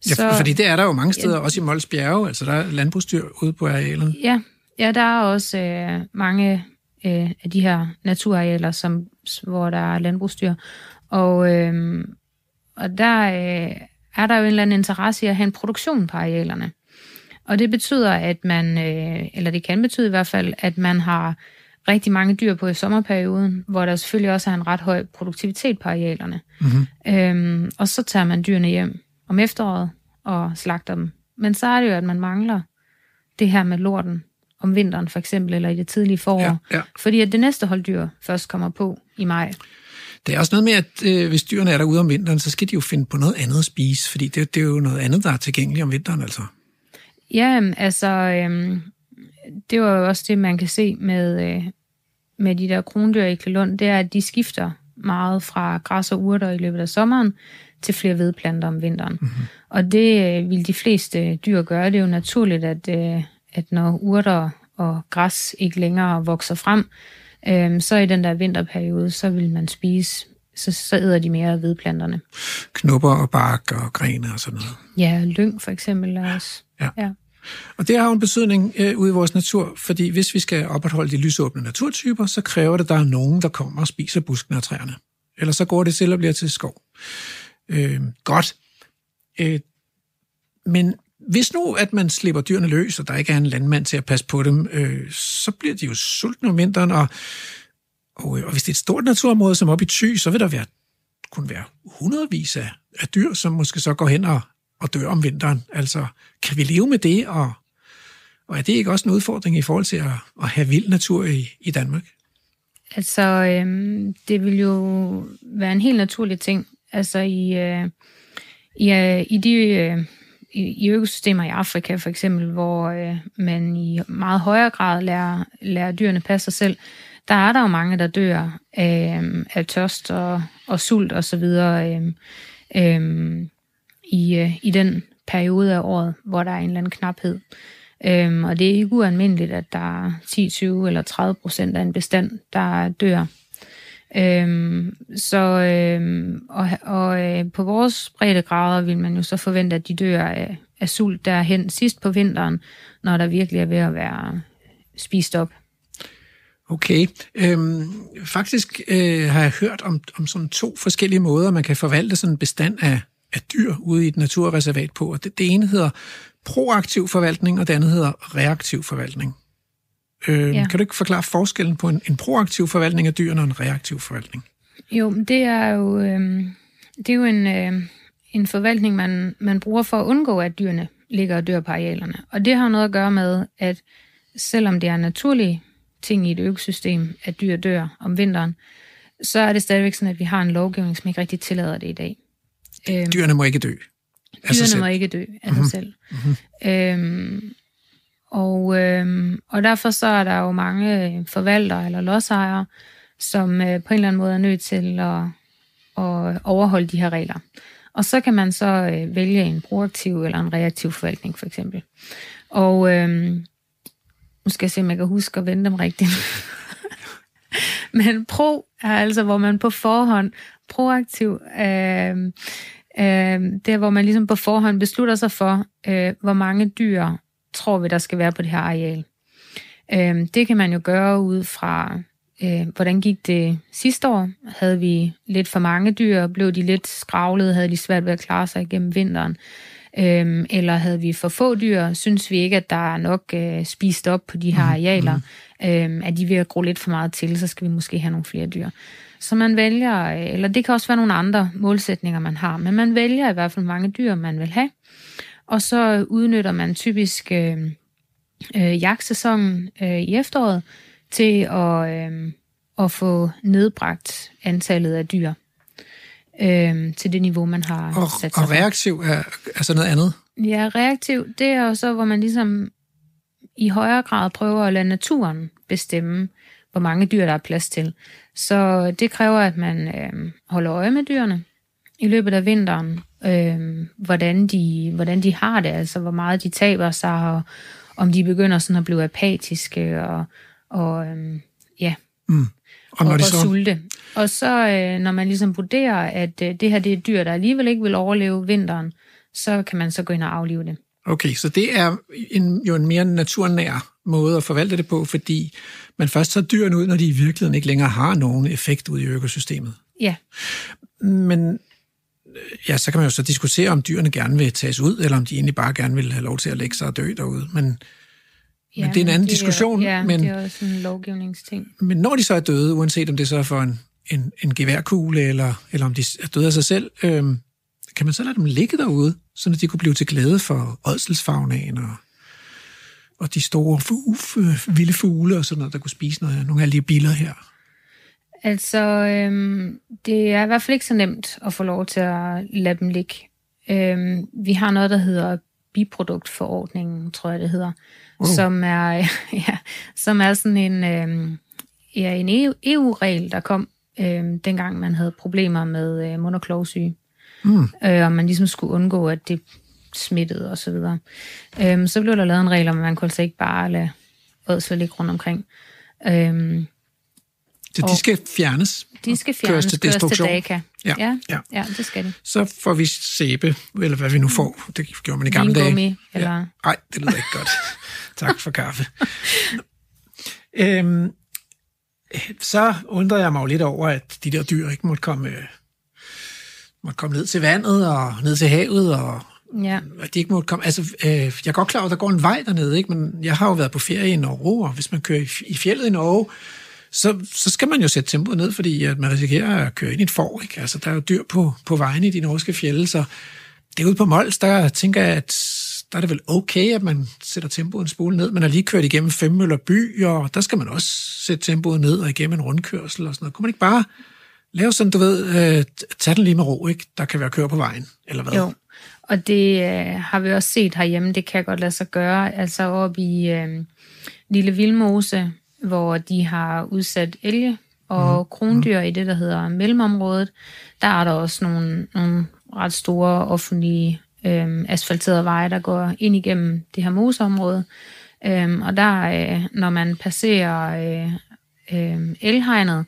så... Ja, fordi det er der jo mange steder, ja, også i Mols Bjerge, altså der er landbrugsdyr ude på arealerne. Ja, ja der er også øh, mange øh, af de her naturarealer, som, hvor der er landbrugsdyr. Og, øh, og der øh, er der jo en eller anden interesse i at have en produktion på arealerne. Og det betyder, at man, øh, eller det kan betyde i hvert fald, at man har rigtig mange dyr på i sommerperioden, hvor der selvfølgelig også er en ret høj produktivitet på arealerne. Mm-hmm. Øhm, og så tager man dyrene hjem om efteråret og slagter dem. Men så er det jo, at man mangler det her med lorten om vinteren for eksempel, eller i det tidlige forår. Ja, ja. Fordi at det næste hold dyr først kommer på i maj. Det er også noget med, at øh, hvis dyrene er derude om vinteren, så skal de jo finde på noget andet at spise, fordi det, det er jo noget andet, der er tilgængeligt om vinteren altså. Ja, altså, øhm, det var jo også det, man kan se med, øh, med de der krondyr i Klelund, det er, at de skifter meget fra græs og urter i løbet af sommeren til flere vedplanter om vinteren. Mm-hmm. Og det øh, vil de fleste dyr gøre. Det er jo naturligt, at, øh, at når urter og græs ikke længere vokser frem, øh, så i den der vinterperiode, så vil man spise så, så æder de mere vedplanterne. Knupper og bark og grene og sådan noget. Ja, lyng for eksempel også. Ja. ja. Og det har jo en betydning øh, ude i vores natur, fordi hvis vi skal opretholde de lysåbne naturtyper, så kræver det, at der er nogen, der kommer og spiser buskene og træerne. Ellers så går det selv og bliver til skov. Øh, godt. Øh, men hvis nu, at man slipper dyrene løs, og der ikke er en landmand til at passe på dem, øh, så bliver de jo sultne om vinteren, og, og, øh, og hvis det er et stort naturområde som op i Thy, så vil der være, kun være hundredvis af, af dyr, som måske så går hen og og dør om vinteren. Altså, kan vi leve med det, og, og er det ikke også en udfordring i forhold til at, at have vild natur i, i Danmark? Altså, øhm, det vil jo være en helt naturlig ting. Altså, i, øh, i, øh, i de... Øh, i, økosystemer i Afrika for eksempel, hvor øh, man i meget højere grad lærer, lærer dyrene passe sig selv, der er der jo mange, der dør af, øh, af tørst og, og sult og så videre. Øh, øh, i, øh, i den periode af året, hvor der er en eller anden knaphed. Øhm, og det er ikke ualmindeligt, at der er 10, 20 eller 30 procent af en bestand, der dør. Øhm, så øhm, og, og øh, på vores breddegrader vil man jo så forvente, at de dør af, af sult derhen sidst på vinteren, når der virkelig er ved at være spist op. Okay. Øhm, faktisk øh, har jeg hørt om, om sådan to forskellige måder, man kan forvalte sådan en bestand af, af dyr ude i et naturreservat på. Og det, det ene hedder proaktiv forvaltning, og det andet hedder reaktiv forvaltning. Øh, ja. Kan du ikke forklare forskellen på en, en proaktiv forvaltning af dyrene og en reaktiv forvaltning? Jo, det er jo, øh, det er jo en, øh, en forvaltning, man, man bruger for at undgå, at dyrene ligger og dør på arealerne. Og det har noget at gøre med, at selvom det er naturlige ting i et økosystem, at dyr dør om vinteren, så er det stadigvæk sådan, at vi har en lovgivning, som ikke rigtig tillader det i dag. Øhm, dyrene må ikke dø. Dyrene må ikke dø af mm-hmm. sig selv. Mm-hmm. Øhm, og, øh, og derfor så er der jo mange øh, forvaltere eller lodsejere, som øh, på en eller anden måde er nødt til at, at overholde de her regler. Og så kan man så øh, vælge en proaktiv eller en reaktiv forvaltning, for eksempel. Og øh, nu skal jeg se, om jeg kan huske at vende dem rigtigt. Men pro er altså, hvor man på forhånd, proaktiv, øh, øh, det er, hvor man ligesom på forhånd beslutter sig for, øh, hvor mange dyr tror vi, der skal være på det her areal. Øh, det kan man jo gøre ud fra, øh, hvordan gik det sidste år? Havde vi lidt for mange dyr? Blev de lidt skravlede? Havde de svært ved at klare sig igennem vinteren? Øhm, eller havde vi for få dyr? Synes vi ikke, at der er nok øh, spist op på de her mhm, arealer? Mm. Øhm, er de ved at gro lidt for meget til, så skal vi måske have nogle flere dyr. Så man vælger, øh, eller det kan også være nogle andre målsætninger, man har, men man vælger i hvert fald mange dyr, man vil have. Og så udnytter man typisk øh, øh, jagtsæsonen øh, i efteråret til at, øh, at få nedbragt antallet af dyr øh, til det niveau, man har og, sat sig Og reaktiv er altså noget andet? Ja, reaktiv, det er jo så, hvor man ligesom i højere grad prøver at lade naturen bestemme, hvor mange dyr der er plads til. Så det kræver, at man øh, holder øje med dyrene i løbet af vinteren, øh, hvordan, de, hvordan de har det, altså hvor meget de taber sig, og om de begynder sådan at blive apatiske, og, og øh, ja, mm. og, når og, de så... og sulte. Og så øh, når man ligesom vurderer, at øh, det her det er dyr, der alligevel ikke vil overleve vinteren, så kan man så gå ind og aflive det. Okay, så det er en, jo en mere naturnær måde at forvalte det på, fordi man først tager dyrene ud, når de i virkeligheden ikke længere har nogen effekt ud i økosystemet. Ja. Men ja, så kan man jo så diskutere, om dyrene gerne vil tages ud, eller om de egentlig bare gerne vil have lov til at lægge sig og dø derude. Men Ja, men det er en anden det diskussion. Er, ja, men, det er også en lovgivningsting. Men når de så er døde, uanset om det så er for en, en, en geværkugle, eller, eller om de er døde af sig selv, øhm, kan man så lade dem ligge derude, så de kunne blive til glæde for ådselsfagnaen og, og de store fu, vilde fugle og sådan noget, der kunne spise noget, nogle af de biller her? Altså, øhm, det er i hvert fald ikke så nemt at få lov til at lade dem ligge. Øhm, vi har noget, der hedder biproduktforordningen, tror jeg det hedder, uh. som er ja, som er sådan en øhm, ja, en EU-regel, der kom øhm, dengang man havde problemer med øh, mund- og klovsyge. Mm. Øh, og man ligesom skulle undgå, at det smittede og så videre. Øhm, så blev der lavet en regel om, at man kunne altså ikke bare lade ådsel ligge rundt omkring. Øhm, så de skal fjernes? De skal fjernes, køres til destruktion? Køres til Ja, ja, ja. ja, det skal de. Så får vi sæbe, eller hvad vi nu får. Det gjorde man i gamle dage. dage. eller... Ja. Nej, det lyder ikke godt. tak for kaffe. øhm, så undrer jeg mig jo lidt over, at de der dyr ikke måtte komme, måtte komme ned til vandet og ned til havet, og Ja. At de ikke måtte komme. Altså, øh, jeg er godt klar over, at der går en vej dernede, ikke? men jeg har jo været på ferie i Norge, og hvis man kører i fjellet i Norge, så, så skal man jo sætte tempoet ned, fordi at man risikerer at køre ind i et for. Ikke? Altså, der er jo dyr på, på vejen i de norske fjelde, så det er ude på Mols, der tænker jeg, at der er det vel okay, at man sætter tempoet en smule ned. Man har lige kørt igennem Femmøller by, og der skal man også sætte tempoet ned og igennem en rundkørsel og sådan noget. Kunne man ikke bare lave sådan, du ved, øh, tage den lige med ro, ikke? Der kan være køre på vejen, eller hvad? Jo, og det øh, har vi også set herhjemme, det kan godt lade sig gøre. Altså oppe i øh, Lille Vildmose, hvor de har udsat elge og mm. krondyr i det, der hedder mellemområdet. Der er der også nogle, nogle ret store offentlige øh, asfalterede veje, der går ind igennem det her moseområde. Øh, og der, øh, når man passerer øh, øh, elhegnet,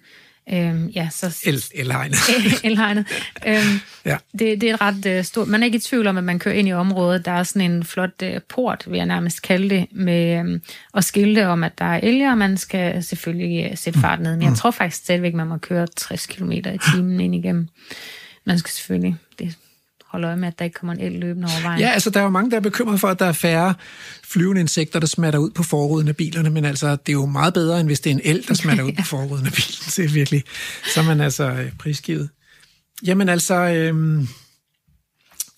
Øhm, ja, så... El, elhegnet. elhegnet. Øhm, ja. det, det er et ret uh, stort... Man er ikke i tvivl om, at man kører ind i området. Der er sådan en flot uh, port, vil jeg nærmest kalde det, med um, at skilte om, at der er elger, og man skal selvfølgelig uh, sætte fart ned. Men jeg mm. tror faktisk stadigvæk, man må køre 60 km i timen ind igennem. Man skal selvfølgelig... Det holde øje med, at der ikke kommer en el løbende over vejen. Ja, altså der er jo mange, der er bekymret for, at der er færre flyvende insekter, der smatter ud på forruden af bilerne, men altså det er jo meget bedre, end hvis det er en el, der smatter ud på forruden af bilen. Det er virkelig, så er man altså øh, prisgivet. Jamen altså, øh,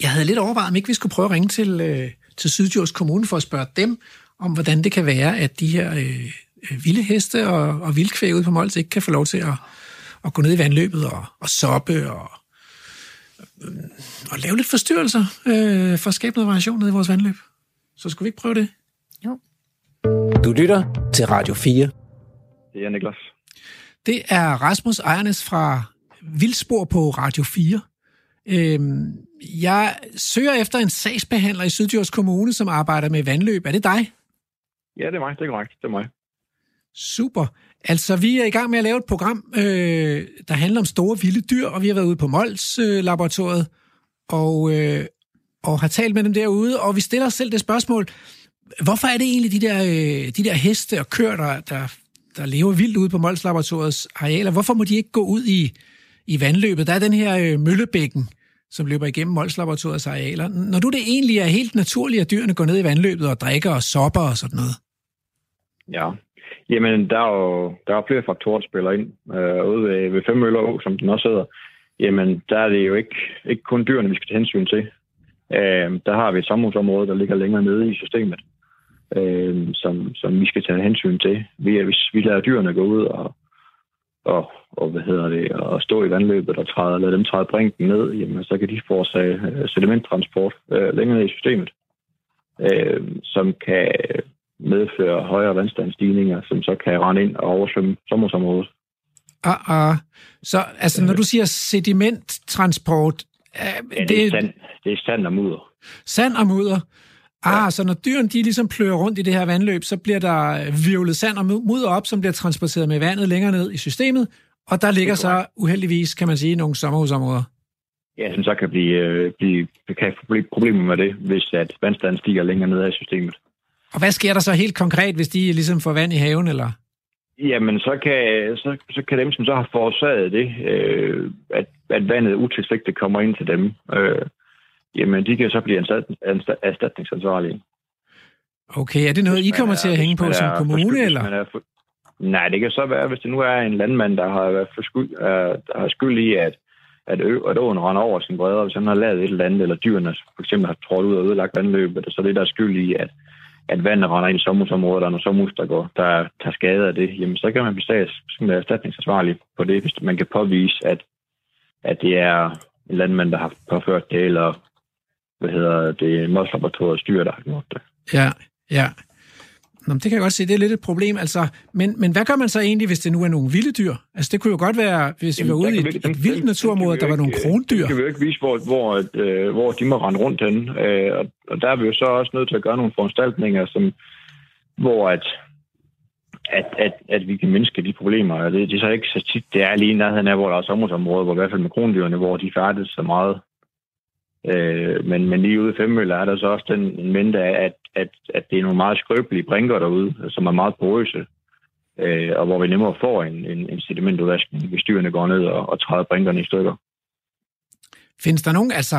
jeg havde lidt overvejet, om ikke vi skulle prøve at ringe til, øh, til Sydjords Kommune for at spørge dem, om hvordan det kan være, at de her øh, øh vilde heste og, og vildkvæg ude på Mols ikke kan få lov til at, at gå ned i vandløbet og, og soppe og og lave lidt forstyrrelser øh, for at skabe noget variation nede i vores vandløb. Så skulle vi ikke prøve det? Jo. Du lytter til Radio 4. Det er Niklas. Det er Rasmus Ejernes fra Vildspor på Radio 4. Øhm, jeg søger efter en sagsbehandler i Sydjords Kommune, som arbejder med vandløb. Er det dig? Ja, det er mig. Det er korrekt. Det er mig. Super. Altså, vi er i gang med at lave et program, øh, der handler om store vilde dyr, og vi har været ude på Mols-laboratoriet, øh, og, øh, og har talt med dem derude, og vi stiller os selv det spørgsmål, hvorfor er det egentlig de der, øh, de der heste og køer, der, der, der lever vildt ude på Mols-laboratoriets arealer, hvorfor må de ikke gå ud i, i vandløbet? Der er den her øh, møllebækken, som løber igennem Mols-laboratoriets arealer. Når du det egentlig er helt naturligt, at dyrene går ned i vandløbet og drikker og sopper og sådan noget? Ja, Jamen, der er jo der er flere faktorer, der spiller ind. Øh, ude ved, ved Femmøller som den også hedder, jamen, der er det jo ikke, ikke kun dyrene, vi skal tage hensyn til. Øh, der har vi et sommerhusområde, der ligger længere nede i systemet, øh, som, som vi skal tage hensyn til. Vi, hvis vi lader dyrene gå ud og, og, og hvad hedder det, og stå i vandløbet og træde, lade dem træde brinken ned, jamen, så kan de forårsage øh, sedimenttransport øh, længere ned i systemet, øh, som kan medføre højere vandstandsstigninger, som så kan rende ind og oversvømme sommersområdet. Ah, ah. Så altså, når du siger sedimenttransport... Ja, det, det, er sand, det er sand og mudder. Sand og mudder. Ah, ja. så når dyrene de ligesom plører rundt i det her vandløb, så bliver der virvlet sand og mudder op, som bliver transporteret med vandet længere ned i systemet, og der ligger så uheldigvis, kan man sige, nogle sommerhusområder. Ja, som så kan blive, øh, blive kan problemer med det, hvis at vandstanden stiger længere ned i systemet. Og hvad sker der så helt konkret, hvis de ligesom får vand i haven, eller? Jamen, så kan, så, så kan dem, som så har forårsaget det, øh, at, at vandet utilsigtet kommer ind til dem, øh, jamen, de kan så blive erstatningsansvarlige. Okay, er det noget, I kommer er, til at hænge på som kommune, eller? Er for, nej, det kan så være, hvis det nu er en landmand, der har været for skyld, der har skyld i, at, at, ø, at åen render over sin bredder, hvis han har lavet et eller andet, eller dyrene for eksempel har trådt ud og ødelagt vandløbet, så det der er skyld i, at, at vandet render ind i sommerhusområdet, og når sommerhus, der går, der tager skade af det, jamen så kan man blive statslig erstatningsansvarlig på det, hvis man kan påvise, at, at det er en landmand, der har påført det, eller hvad hedder det, en styr, der har gjort det. Ja, ja. Nå, det kan jeg godt se, det er lidt et problem. Altså, men, men hvad gør man så egentlig, hvis det nu er nogle vilde dyr? Altså, det kunne jo godt være, hvis Jamen, vi var ude i et, et vildt naturområde, der var nogle krondyr. Det kan vi jo ikke vise, hvor, hvor, øh, hvor de må rende rundt hen. Øh, og, og der er vi jo så også nødt til at gøre nogle foranstaltninger, som, hvor at, at, at, at vi kan mindske de problemer. Og det, det er så ikke så tit, det er lige nærheden af, hvor der er sommersområder, hvor i hvert fald med krondyrene, hvor de færdes så meget. Øh, men, men lige ude i Femmøller er der så også den mente af, at, at, at det er nogle meget skrøbelige brinker derude, som er meget porøse, øh, og hvor vi nemmere får en, en, en sedimentudvaskning, hvis dyrene går ned og, og træder brinkerne i stykker. Findes der nogen, altså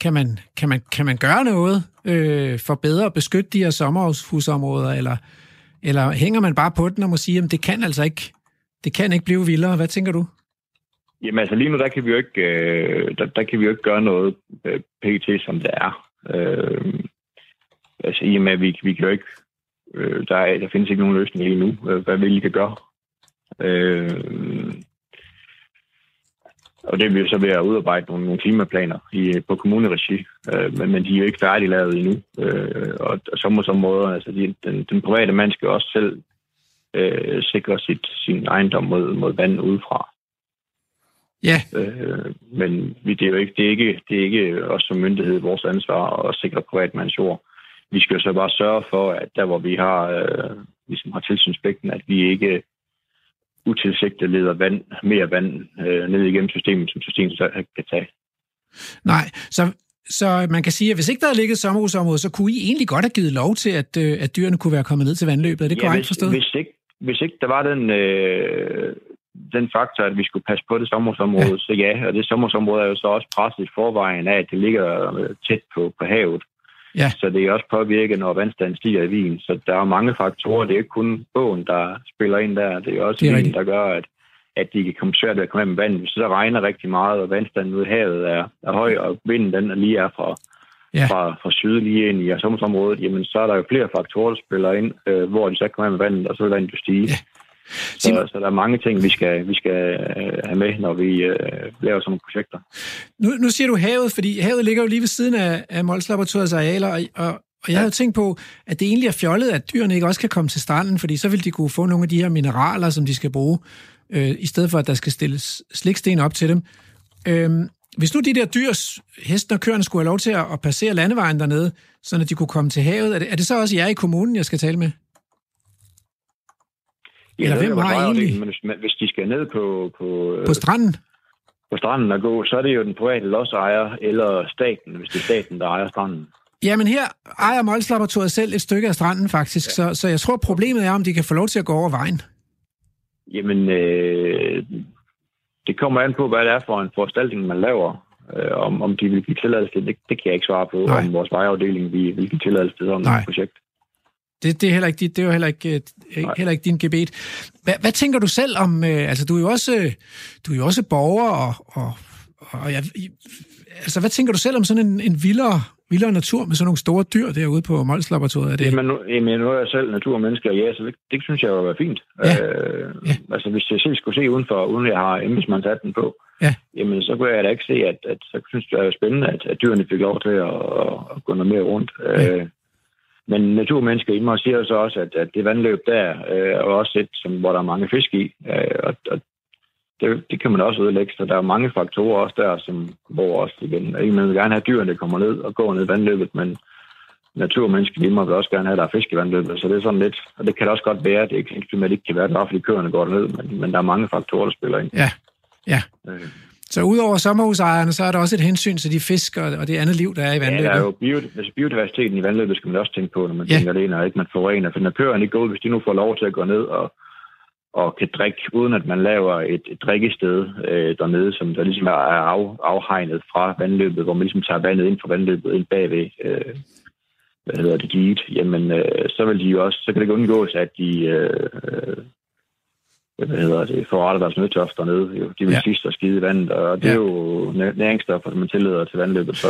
kan man, kan man, kan man gøre noget øh, for bedre at beskytte de her sommerhusområder, eller, eller hænger man bare på den og må sige, at det kan altså ikke, det kan ikke blive vildere? Hvad tænker du? Jamen altså lige nu, der kan vi jo ikke, øh, der, der kan vi jo ikke gøre noget øh, pt. som det er. Øh, altså i og med, at vi, vi kan jo ikke, øh, der, er, der findes ikke nogen løsning lige nu, øh, hvad vi lige kan gøre. Øh, og det er vi jo så ved at udarbejde nogle, nogle klimaplaner i, på kommuneregi, øh, men, men de er jo ikke færdiglavet endnu. Øh, og, og sommersområder, altså de, den, den private mand skal også selv øh, sikre sit, sin ejendom mod, mod vand udefra. Ja. Øh, men vi, det, er jo ikke, det, er ikke, det er ikke os som myndighed vores ansvar at sikre privatmands jord. Vi skal jo så bare sørge for, at der hvor vi har, øh, ligesom har tilsynspligten, at vi ikke utilsigtet leder vand, mere vand øh, ned igennem systemet, som systemet så kan tage. Nej, så, så man kan sige, at hvis ikke der havde ligget sommerhusområde, så kunne I egentlig godt have givet lov til, at, øh, at dyrene kunne være kommet ned til vandløbet. Er det Ja, korrekt hvis, forstået? hvis, ikke, hvis ikke der var den, øh, den faktor, at vi skulle passe på det sommerhusområde, ja. så ja, og det sommerhusområde er jo så også presset i forvejen af, at det ligger øh, tæt på, på havet. Ja. Så det er også påvirket, når vandstanden stiger i Wien. Så der er mange faktorer. Det er ikke kun båden, der spiller ind der. Det er også Det er Wien, rigtigt. der gør, at, at de kan komme svært ved at komme med vandet. Hvis det så regner rigtig meget, og vandstanden ude i havet er, er høj, og vinden den er lige er fra, Ja. fra, fra syd lige ind i sommerområdet, jamen så er der jo flere faktorer, der spiller ind, øh, hvor de så kommer med vandet, og så vil vandet jo stige. Ja. Så, så der er mange ting, vi skal, vi skal øh, have med, når vi øh, laver sådan nogle projekter. Nu, nu siger du havet, fordi havet ligger jo lige ved siden af, af Mols Laboratoriets arealer, og, og, og jeg har jo tænkt på, at det egentlig er fjollet, at dyrene ikke også kan komme til stranden, fordi så vil de kunne få nogle af de her mineraler, som de skal bruge, øh, i stedet for at der skal stilles sliksten op til dem. Øhm, hvis nu de der dyr, hesten og køerne, skulle have lov til at, at passere landevejen dernede, så de kunne komme til havet, er det, er det så også jer i kommunen, jeg skal tale med? Eller er hvem har egentlig- Men hvis, hvis de skal ned på, på, øh, På stranden? på stranden og gå, så er det jo den private lodsejer eller staten, hvis det er staten, der ejer stranden. Jamen her ejer Mols Laboratoriet selv et stykke af stranden faktisk, ja. så, så jeg tror problemet er, om de kan få lov til at gå over vejen. Jamen, øh, det kommer an på, hvad det er for en foranstaltning, man laver. Øh, om, om de vil give tilladelse til det, det kan jeg ikke svare på. Nej. Om vores vejafdeling vil, vil give tilladelse til sådan Nej. et projekt. Det, det er heller ikke, dit- det er jo heller ikke, øh, Nej. heller ikke din gebet. Hvad, hvad tænker du selv om, øh, altså du er jo også, du er jo også borger, og, og, og jeg, altså hvad tænker du selv om sådan en, en vildere, vildere natur med sådan nogle store dyr derude på Mols Laboratoriet? Er det, Jamen, nu, jamen, nu er jeg selv naturmenneske, og ja, så det, det synes jeg jo er fint. Ja. Øh, Ja. Altså, hvis jeg selv skulle se udenfor, uden jeg har embedsmandshatten på, Ja. jamen, så kunne jeg da ikke se, at, at så synes jeg, det er spændende, at, at dyrene fik lov til at, at, at gå noget mere rundt. Ja. Øh, men naturmennesker i mig siger jo så også, at, at det vandløb der øh, er også et, som, hvor der er mange fisk i, øh, og, og det, det kan man også ødelægge, så der er mange faktorer også der, som, hvor også igen, ikke, man vil gerne have dyrene, kommer ned og går ned i vandløbet, men naturmennesker i mig vil også gerne have, at der er fisk i vandløbet, så det er sådan lidt, og det kan det også godt være, det er ikke at det ikke kan være, bare fordi køerne går ned, men, men der er mange faktorer, der spiller ind. Ja, ja. Øh, Så udover sommerhusejerne, så er der også et hensyn til de fisk og, det andet liv, der er i Ja, vandløbet. der er jo bio, altså biodiversiteten i vandløbet, skal man også tænke på, når man Ja. ja. tænker ind, og ikke man forurener. For når køerne ikke går ud, hvis de nu får lov til at gå ned og, og kan drikke, uden at man laver et, et drikkested øh, dernede, som der ligesom er af, afhegnet fra vandløbet, hvor man ligesom tager vandet ind fra vandløbet ind bagved, øh, hvad hedder det, diget, jamen øh, så vil de jo også, så kan det ikke undgås, at de øh, hvad hedder det, forretter deres nødtørst dernede. Jo. De vil Ja. sidst og skide i vandet, og det Ja. er jo næ- næringsstoffer, som man tillader til vandløbet, så,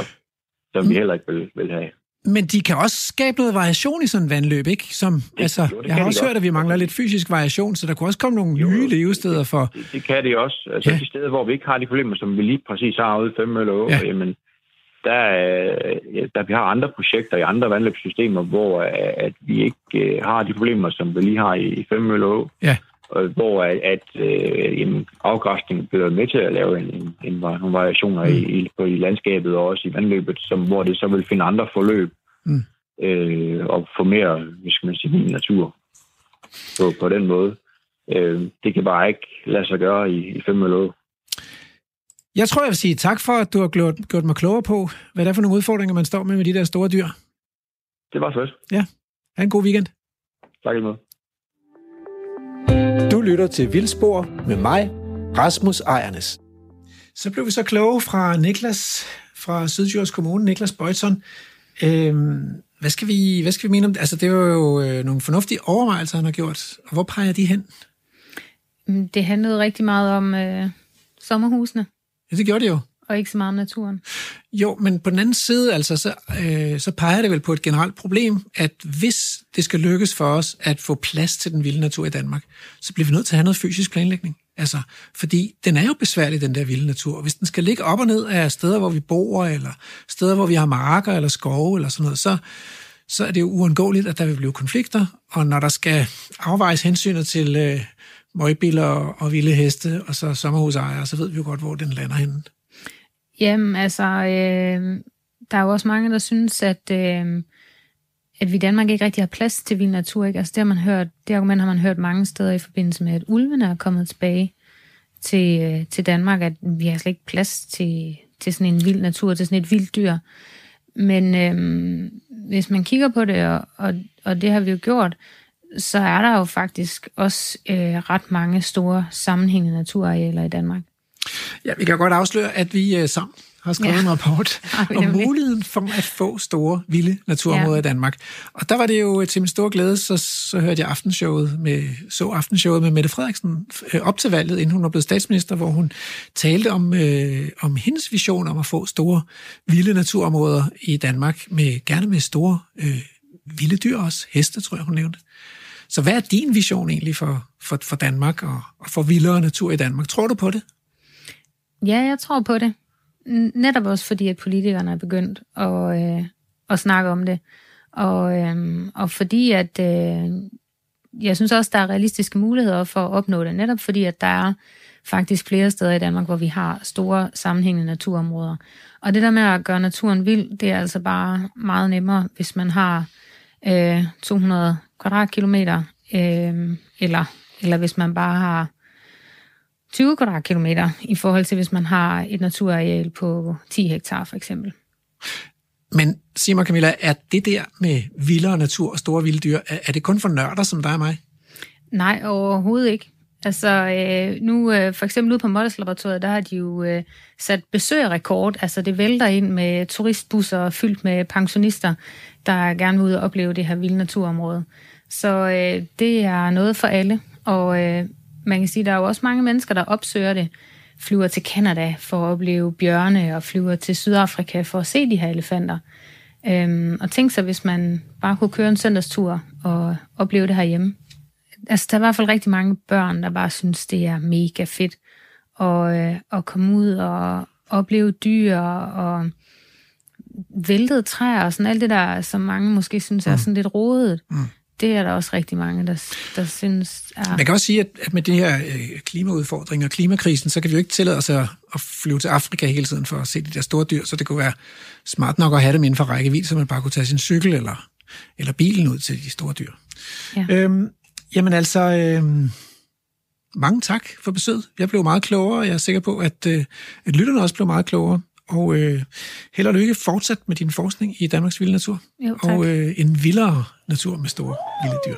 som vi heller ikke vil, vil have. Men de kan også skabe noget variation i sådan et vandløb, ikke? Som, det, altså, jo, det jeg har også godt. hørt, at vi mangler lidt fysisk variation, så der kunne også komme nogle Jo, nye levesteder for... Det, det kan det også. Altså Ja. de steder, hvor vi ikke har de problemer, som vi lige præcis har ude i Femmølle Å, Ja. ja. jamen, der, er- der vi har andre projekter i andre vandløbssystemer, hvor øh, at vi ikke øh, har de problemer, som vi lige har i, i Femmølle Å. Ja. Hvor at, at øh, jamen, afgræsning bliver med til at lave en, en, en, nogle variationer mm. i, på, i landskabet og også i vandløbet, som, hvor det så vil finde andre forløb Mm. øh, og få mere, hvad skal man sige, natur på, på den måde. Øh, det kan bare ikke lade sig gøre i, i Femmølle Å. Jeg tror, jeg vil sige tak for, at du har gjort, gjort mig klogere på, hvad det er for nogle udfordringer, man står med med de der store dyr. Det var fedt. Ha' en god weekend. Tak i måde. Du lytter til Vildspor med mig, Rasmus Ejernes. Så blev vi så kloge fra Niklas fra Sydjyllands Kommune, Niklas Bøjton. Øhm, hvad, skal vi, hvad skal vi mene om det? Altså, det var jo øh, nogle fornuftige overvejelser, han har gjort. Og hvor peger de hen? Mm, Det handlede rigtig meget om øh, sommerhusene, Ja, det gjorde det jo og ikke så meget om naturen. Jo, men på den anden side, altså, så, øh, så peger det vel på et generelt problem, at hvis det skal lykkes for os at få plads til den vilde natur i Danmark, så bliver vi nødt til at have noget fysisk planlægning. Altså, fordi den er jo besværlig, den der vilde natur. Hvis den skal ligge op og ned af steder, hvor vi bor, eller steder, hvor vi har marker eller skove eller sådan noget, så, så er det jo uundgåeligt, at der vil blive konflikter, og når der skal afvejes hensynet til øh, møgbiller og vilde heste, og så sommerhusejere, så ved vi jo godt, hvor den lander henne. Jamen, altså, øh, der er jo også mange, der synes, at, øh, at vi i Danmark ikke rigtig har plads til vild natur. Ikke? Altså, det, har man hørt, det argument har man hørt mange steder i forbindelse med, at ulvene er kommet tilbage til, øh, til Danmark, at vi har slet ikke plads til, til sådan en vild natur, til sådan et vildt dyr. Men øh, hvis man kigger på det, og, og, og det har vi jo gjort, så er der jo faktisk også øh, ret mange store sammenhængende naturarealer i Danmark. Ja, vi kan godt afsløre, at vi øh, sammen har skrevet ja. en rapport om muligheden for at få store, vilde naturområder ja. i Danmark. Og der var det jo til min store glæde, så, så hørte jeg aftenshowet med, så aftenshowet med Mette Frederiksen øh, op til valget, inden hun var blevet statsminister, hvor hun talte om, øh, om hendes vision om at få store, vilde naturområder i Danmark, med gerne med store, øh, vilde dyr også. Heste, tror jeg, hun nævnte. Så hvad er din vision egentlig for, for, for Danmark og, og for vildere natur i Danmark? Tror du på det? Ja, jeg tror på det. Netop også fordi, at politikerne er begyndt at, øh, at snakke om det. Og, øh, og fordi, at øh, jeg synes også, der er realistiske muligheder for at opnå det. Netop fordi, at der er faktisk flere steder i Danmark, hvor vi har store sammenhængende naturområder. Og det der med at gøre naturen vild, det er altså bare meget nemmere, hvis man har øh, 200 kvadratkilometer, øh, eller, eller hvis man bare har 20 kvadratkilometer, i forhold til hvis man har et naturareal på 10 hektar for eksempel. Men sig mig Camilla, er det der med vildere natur og store vilde dyr, er, det kun for nørder som dig og mig? Nej, overhovedet ikke. Altså øh, nu øh, for eksempel ude på Motters Laboratoriet, der har de jo øh, sat besøgerrekord. Altså det vælter ind med turistbusser fyldt med pensionister, der gerne vil ud og opleve det her vilde naturområde. Så øh, det er noget for alle. Og øh, man kan sige, der er jo også mange mennesker, der opsøger det, flyver til Kanada for at opleve bjørne, og flyver til Sydafrika for at se de her elefanter. Øhm, og tænk sig, hvis man bare kunne køre en søndagstur og opleve det her hjemme. Altså, der er i hvert fald rigtig mange børn, der bare synes, det er mega fedt at, øh, at komme ud og opleve dyr og væltede træer og sådan alt det der, som mange måske synes er mm. sådan lidt rodet. Mm det er der også rigtig mange, der, der synes er... Man kan også sige, at, at med det her øh, klimaudfordring og klimakrisen, så kan vi jo ikke tillade os at, at flyve til Afrika hele tiden for at se de der store dyr, så det kunne være smart nok at have dem inden for rækkevidde, så man bare kunne tage sin cykel eller, eller bilen ud til de store dyr. Ja. Øhm, jamen altså, øhm, mange tak for besøget. Jeg blev meget klogere, og jeg er sikker på, at, øh, at lytterne også blev meget klogere. Og øh, held og lykke fortsat med din forskning i Danmarks vilde natur. Jo, tak. Og øh, en vildere natur med store vilde dyr.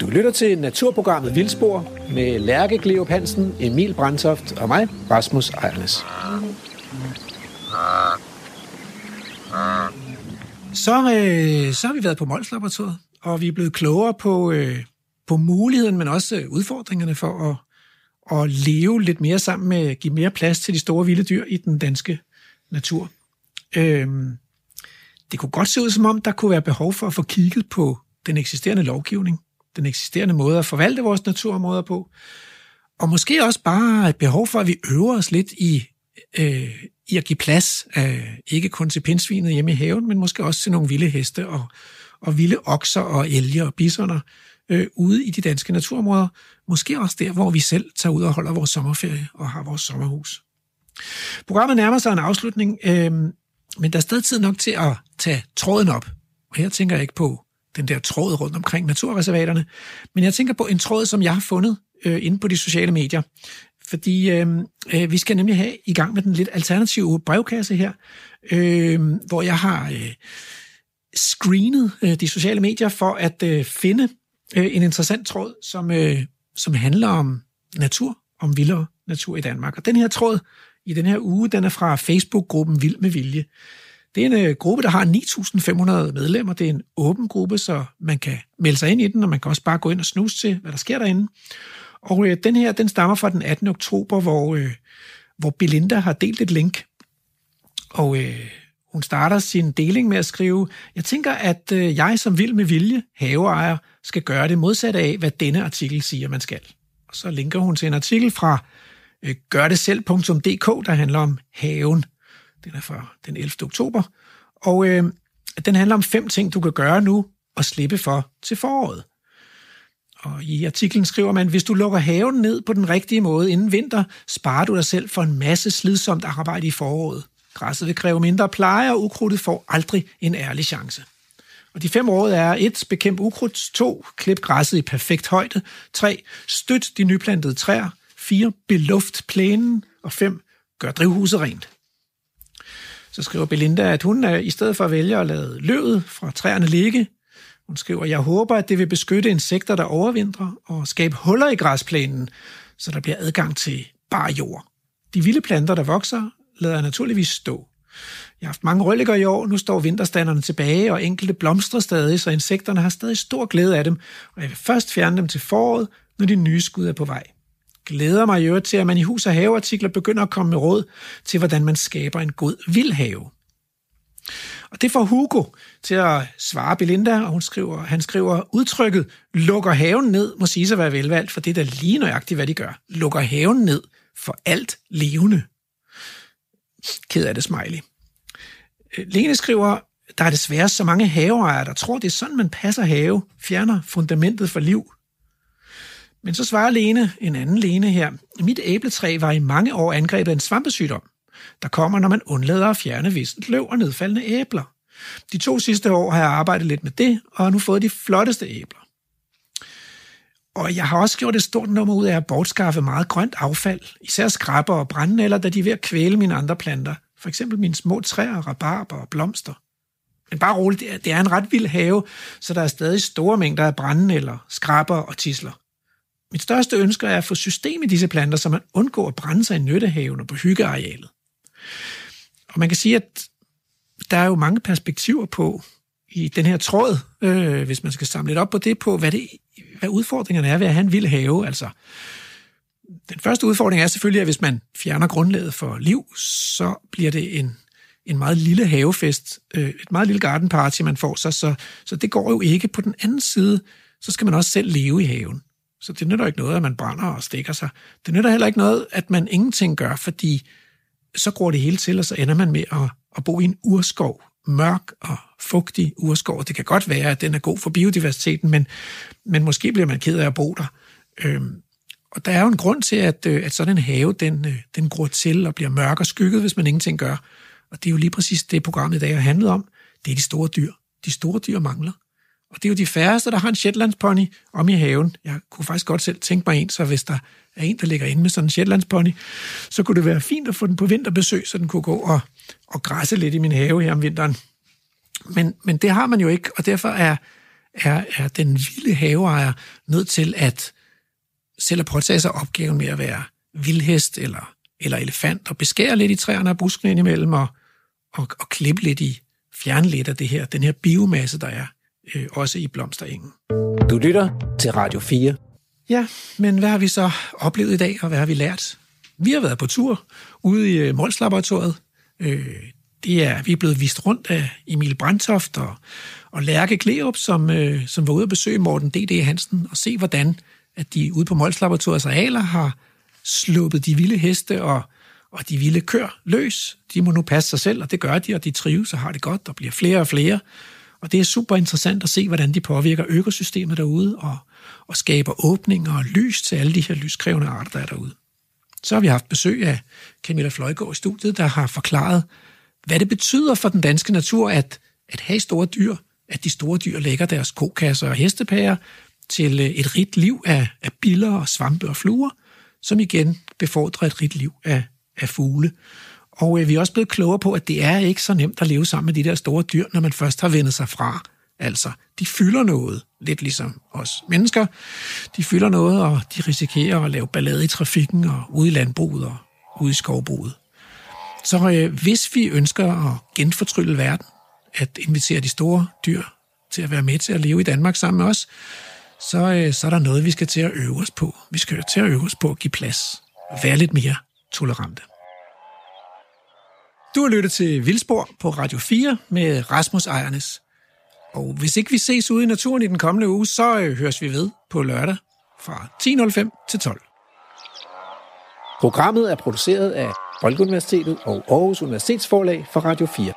Du lytter til naturprogrammet Vildspor med Lærke Gleop Hansen, Emil Brandtoft og mig, Rasmus Ejernes. Så, øh, så har vi været på Mols Laboratoriet, og vi er blevet klogere på, øh, på muligheden, men også udfordringerne for at at leve lidt mere sammen med, give mere plads til de store vilde dyr i den danske natur. Øhm, det kunne godt se ud som om, der kunne være behov for at få kigget på den eksisterende lovgivning, den eksisterende måde at forvalte vores naturområder på, og måske også bare et behov for, at vi øver os lidt i, øh, i at give plads, øh, ikke kun til pindsvinet hjemme i haven, men måske også til nogle vilde heste og, og vilde okser og elge og bisoner, øh, ude i de danske naturområder. Måske også der, hvor vi selv tager ud og holder vores sommerferie og har vores sommerhus. Programmet nærmer sig en afslutning, øh, men der er stadig tid nok til at tage tråden op. Og her tænker jeg ikke på den der tråd rundt omkring naturreservaterne, men jeg tænker på en tråd, som jeg har fundet øh, inde på de sociale medier. Fordi øh, øh, vi skal nemlig have i gang med den lidt alternative brevkasse her, øh, hvor jeg har øh, screenet øh, de sociale medier for at øh, finde øh, en interessant tråd, som, øh, som handler om natur, om vildere natur i Danmark. Og den her tråd i den her uge, den er fra Facebook-gruppen Vild med Vilje. Det er en øh, gruppe, der har 9.500 medlemmer. Det er en åben gruppe, så man kan melde sig ind i den, og man kan også bare gå ind og snuse til, hvad der sker derinde. Og øh, den her, den stammer fra den 18. oktober, hvor, øh, hvor Belinda har delt et link. Og øh, hun starter sin deling med at skrive, jeg tænker, at øh, jeg som vild med vilje, haveejer, skal gøre det modsatte af, hvad denne artikel siger, man skal. Og så linker hun til en artikel fra øh, gørdeselv.dk, der handler om haven. Den er fra den 11. oktober. Og øh, den handler om fem ting, du kan gøre nu og slippe for til foråret. Og i artiklen skriver man, hvis du lukker haven ned på den rigtige måde inden vinter, sparer du dig selv for en masse slidsomt arbejde i foråret. Græsset vil kræve mindre pleje, og ukrudtet får aldrig en ærlig chance. Og de fem råd er 1. Bekæmp ukrudt. 2. Klip græsset i perfekt højde. 3. Støt de nyplantede træer. 4. Beluft plænen. Og 5. Gør drivhuset rent. Så skriver Belinda, at hun er, i stedet for at vælge at lade løvet fra træerne ligge, hun skriver, jeg håber, at det vil beskytte insekter, der overvintrer, og skabe huller i græsplænen, så der bliver adgang til bar jord. De vilde planter, der vokser, lader jeg naturligvis stå. Jeg har haft mange røllikker i år, nu står vinterstanderne tilbage, og enkelte blomstrer stadig, så insekterne har stadig stor glæde af dem, og jeg vil først fjerne dem til foråret, når de nye skud er på vej. Glæder mig i øvrigt til, at man i hus- og haveartikler begynder at komme med råd til, hvordan man skaber en god vildhave. Og det får Hugo til at svare Belinda, og hun skriver, han skriver, udtrykket lukker haven ned må sige sig være velvalgt, for det er da lige nøjagtigt, hvad de gør. Lukker haven ned for alt levende. Ked af det, smiley. Øh, Lene skriver, der er desværre så mange haveejere, der tror, det er sådan, man passer have, fjerner fundamentet for liv. Men så svarer Lene, en anden Lene her, mit æbletræ var i mange år angrebet af en svampesygdom, der kommer, når man undlader at fjerne vissent løv og nedfaldende æbler. De to sidste år har jeg arbejdet lidt med det, og har nu fået de flotteste æbler. Og jeg har også gjort et stort nummer ud af at bortskaffe meget grønt affald, især skrabber og brændenælder, da de er ved at kvæle mine andre planter. For eksempel mine små træer, rabarber og blomster. Men bare roligt, det er, det er en ret vild have, så der er stadig store mængder af brændenælder, skrabber og tisler. Mit største ønske er at få system i disse planter, så man undgår at brænde sig i nyttehaven og på hyggearealet. Og man kan sige, at der er jo mange perspektiver på i den her tråd, øh, hvis man skal samle lidt op på det, på hvad, det, hvad udfordringerne er ved at have en vild have. Altså, den første udfordring er selvfølgelig, at hvis man fjerner grundlaget for liv, så bliver det en, en meget lille havefest, øh, et meget lille garden party, man får sig, så, så det går jo ikke. På den anden side, så skal man også selv leve i haven. Så det nytter ikke noget, at man brænder og stikker sig. Det nytter heller ikke noget, at man ingenting gør, fordi så går det hele til, og så ender man med at, at bo i en urskov, mørk og fugtig urskov. Det kan godt være, at den er god for biodiversiteten, men, men måske bliver man ked af at bo der. Øhm, og der er jo en grund til, at, øh, at sådan en have, den, øh, den gror til og bliver mørk og skygget, hvis man ingenting gør. Og det er jo lige præcis det, programmet i dag har handlet om. Det er de store dyr. De store dyr mangler. Og det er jo de færreste, der har en Shetlandspony om i haven. Jeg kunne faktisk godt selv tænke mig en, så hvis der er en, der ligger inde med sådan en Shetlandspony, så kunne det være fint at få den på vinterbesøg, så den kunne gå og, og græsse lidt i min have her om vinteren. Men, men det har man jo ikke, og derfor er, er, er den vilde haveejer nødt til at selv at påtage sig opgaven med at være vildhest eller, eller elefant og beskære lidt i træerne og buskene indimellem og, og, og klippe lidt i, fjerne lidt af det her, den her biomasse, der er øh, også i blomsterengen. Du lytter til Radio 4. Ja, men hvad har vi så oplevet i dag, og hvad har vi lært? Vi har været på tur ude i øh, Mols-laboratoriet. Øh, det er, vi er blevet vist rundt af Emil Brandtoft og, og Lærke Kleop, som, øh, som var ude at besøge Morten D.D. Hansen og se, hvordan at de ude på Mols-laboratoriets arealer har sluppet de vilde heste og, og de vilde kør løs. De må nu passe sig selv, og det gør de, og de trives og har det godt, og bliver flere og flere. Og det er super interessant at se, hvordan de påvirker økosystemet derude og, og skaber åbninger og lys til alle de her lyskrævende arter, der er derude. Så har vi haft besøg af Camilla Fløjgaard i studiet, der har forklaret, hvad det betyder for den danske natur at, at have store dyr, at de store dyr lægger deres kokasser og hestepærer til øh, et rigt liv af, af biller og svampe og fluer, som igen befordrer et rigt liv af, af fugle. Og øh, vi er også blevet klogere på, at det er ikke så nemt at leve sammen med de der store dyr, når man først har vendt sig fra. Altså, de fylder noget, lidt ligesom os mennesker. De fylder noget, og de risikerer at lave ballade i trafikken og ude i landbruget og ude i skovbruget. Så øh, hvis vi ønsker at genfortrylle verden, at invitere de store dyr til at være med til at leve i Danmark sammen med os, så, øh, så er der noget, vi skal til at øve os på. Vi skal til at øve os på at give plads. Være lidt mere tolerante. Du har lyttet til Vildspor på Radio 4 med Rasmus Ejernes. Og hvis ikke vi ses ude i naturen i den kommende uge, så øh, høres vi ved på lørdag fra 10.05 til 12. Programmet er produceret af Folkeuniversitetet og Aarhus Universitetsforlag for Radio 4.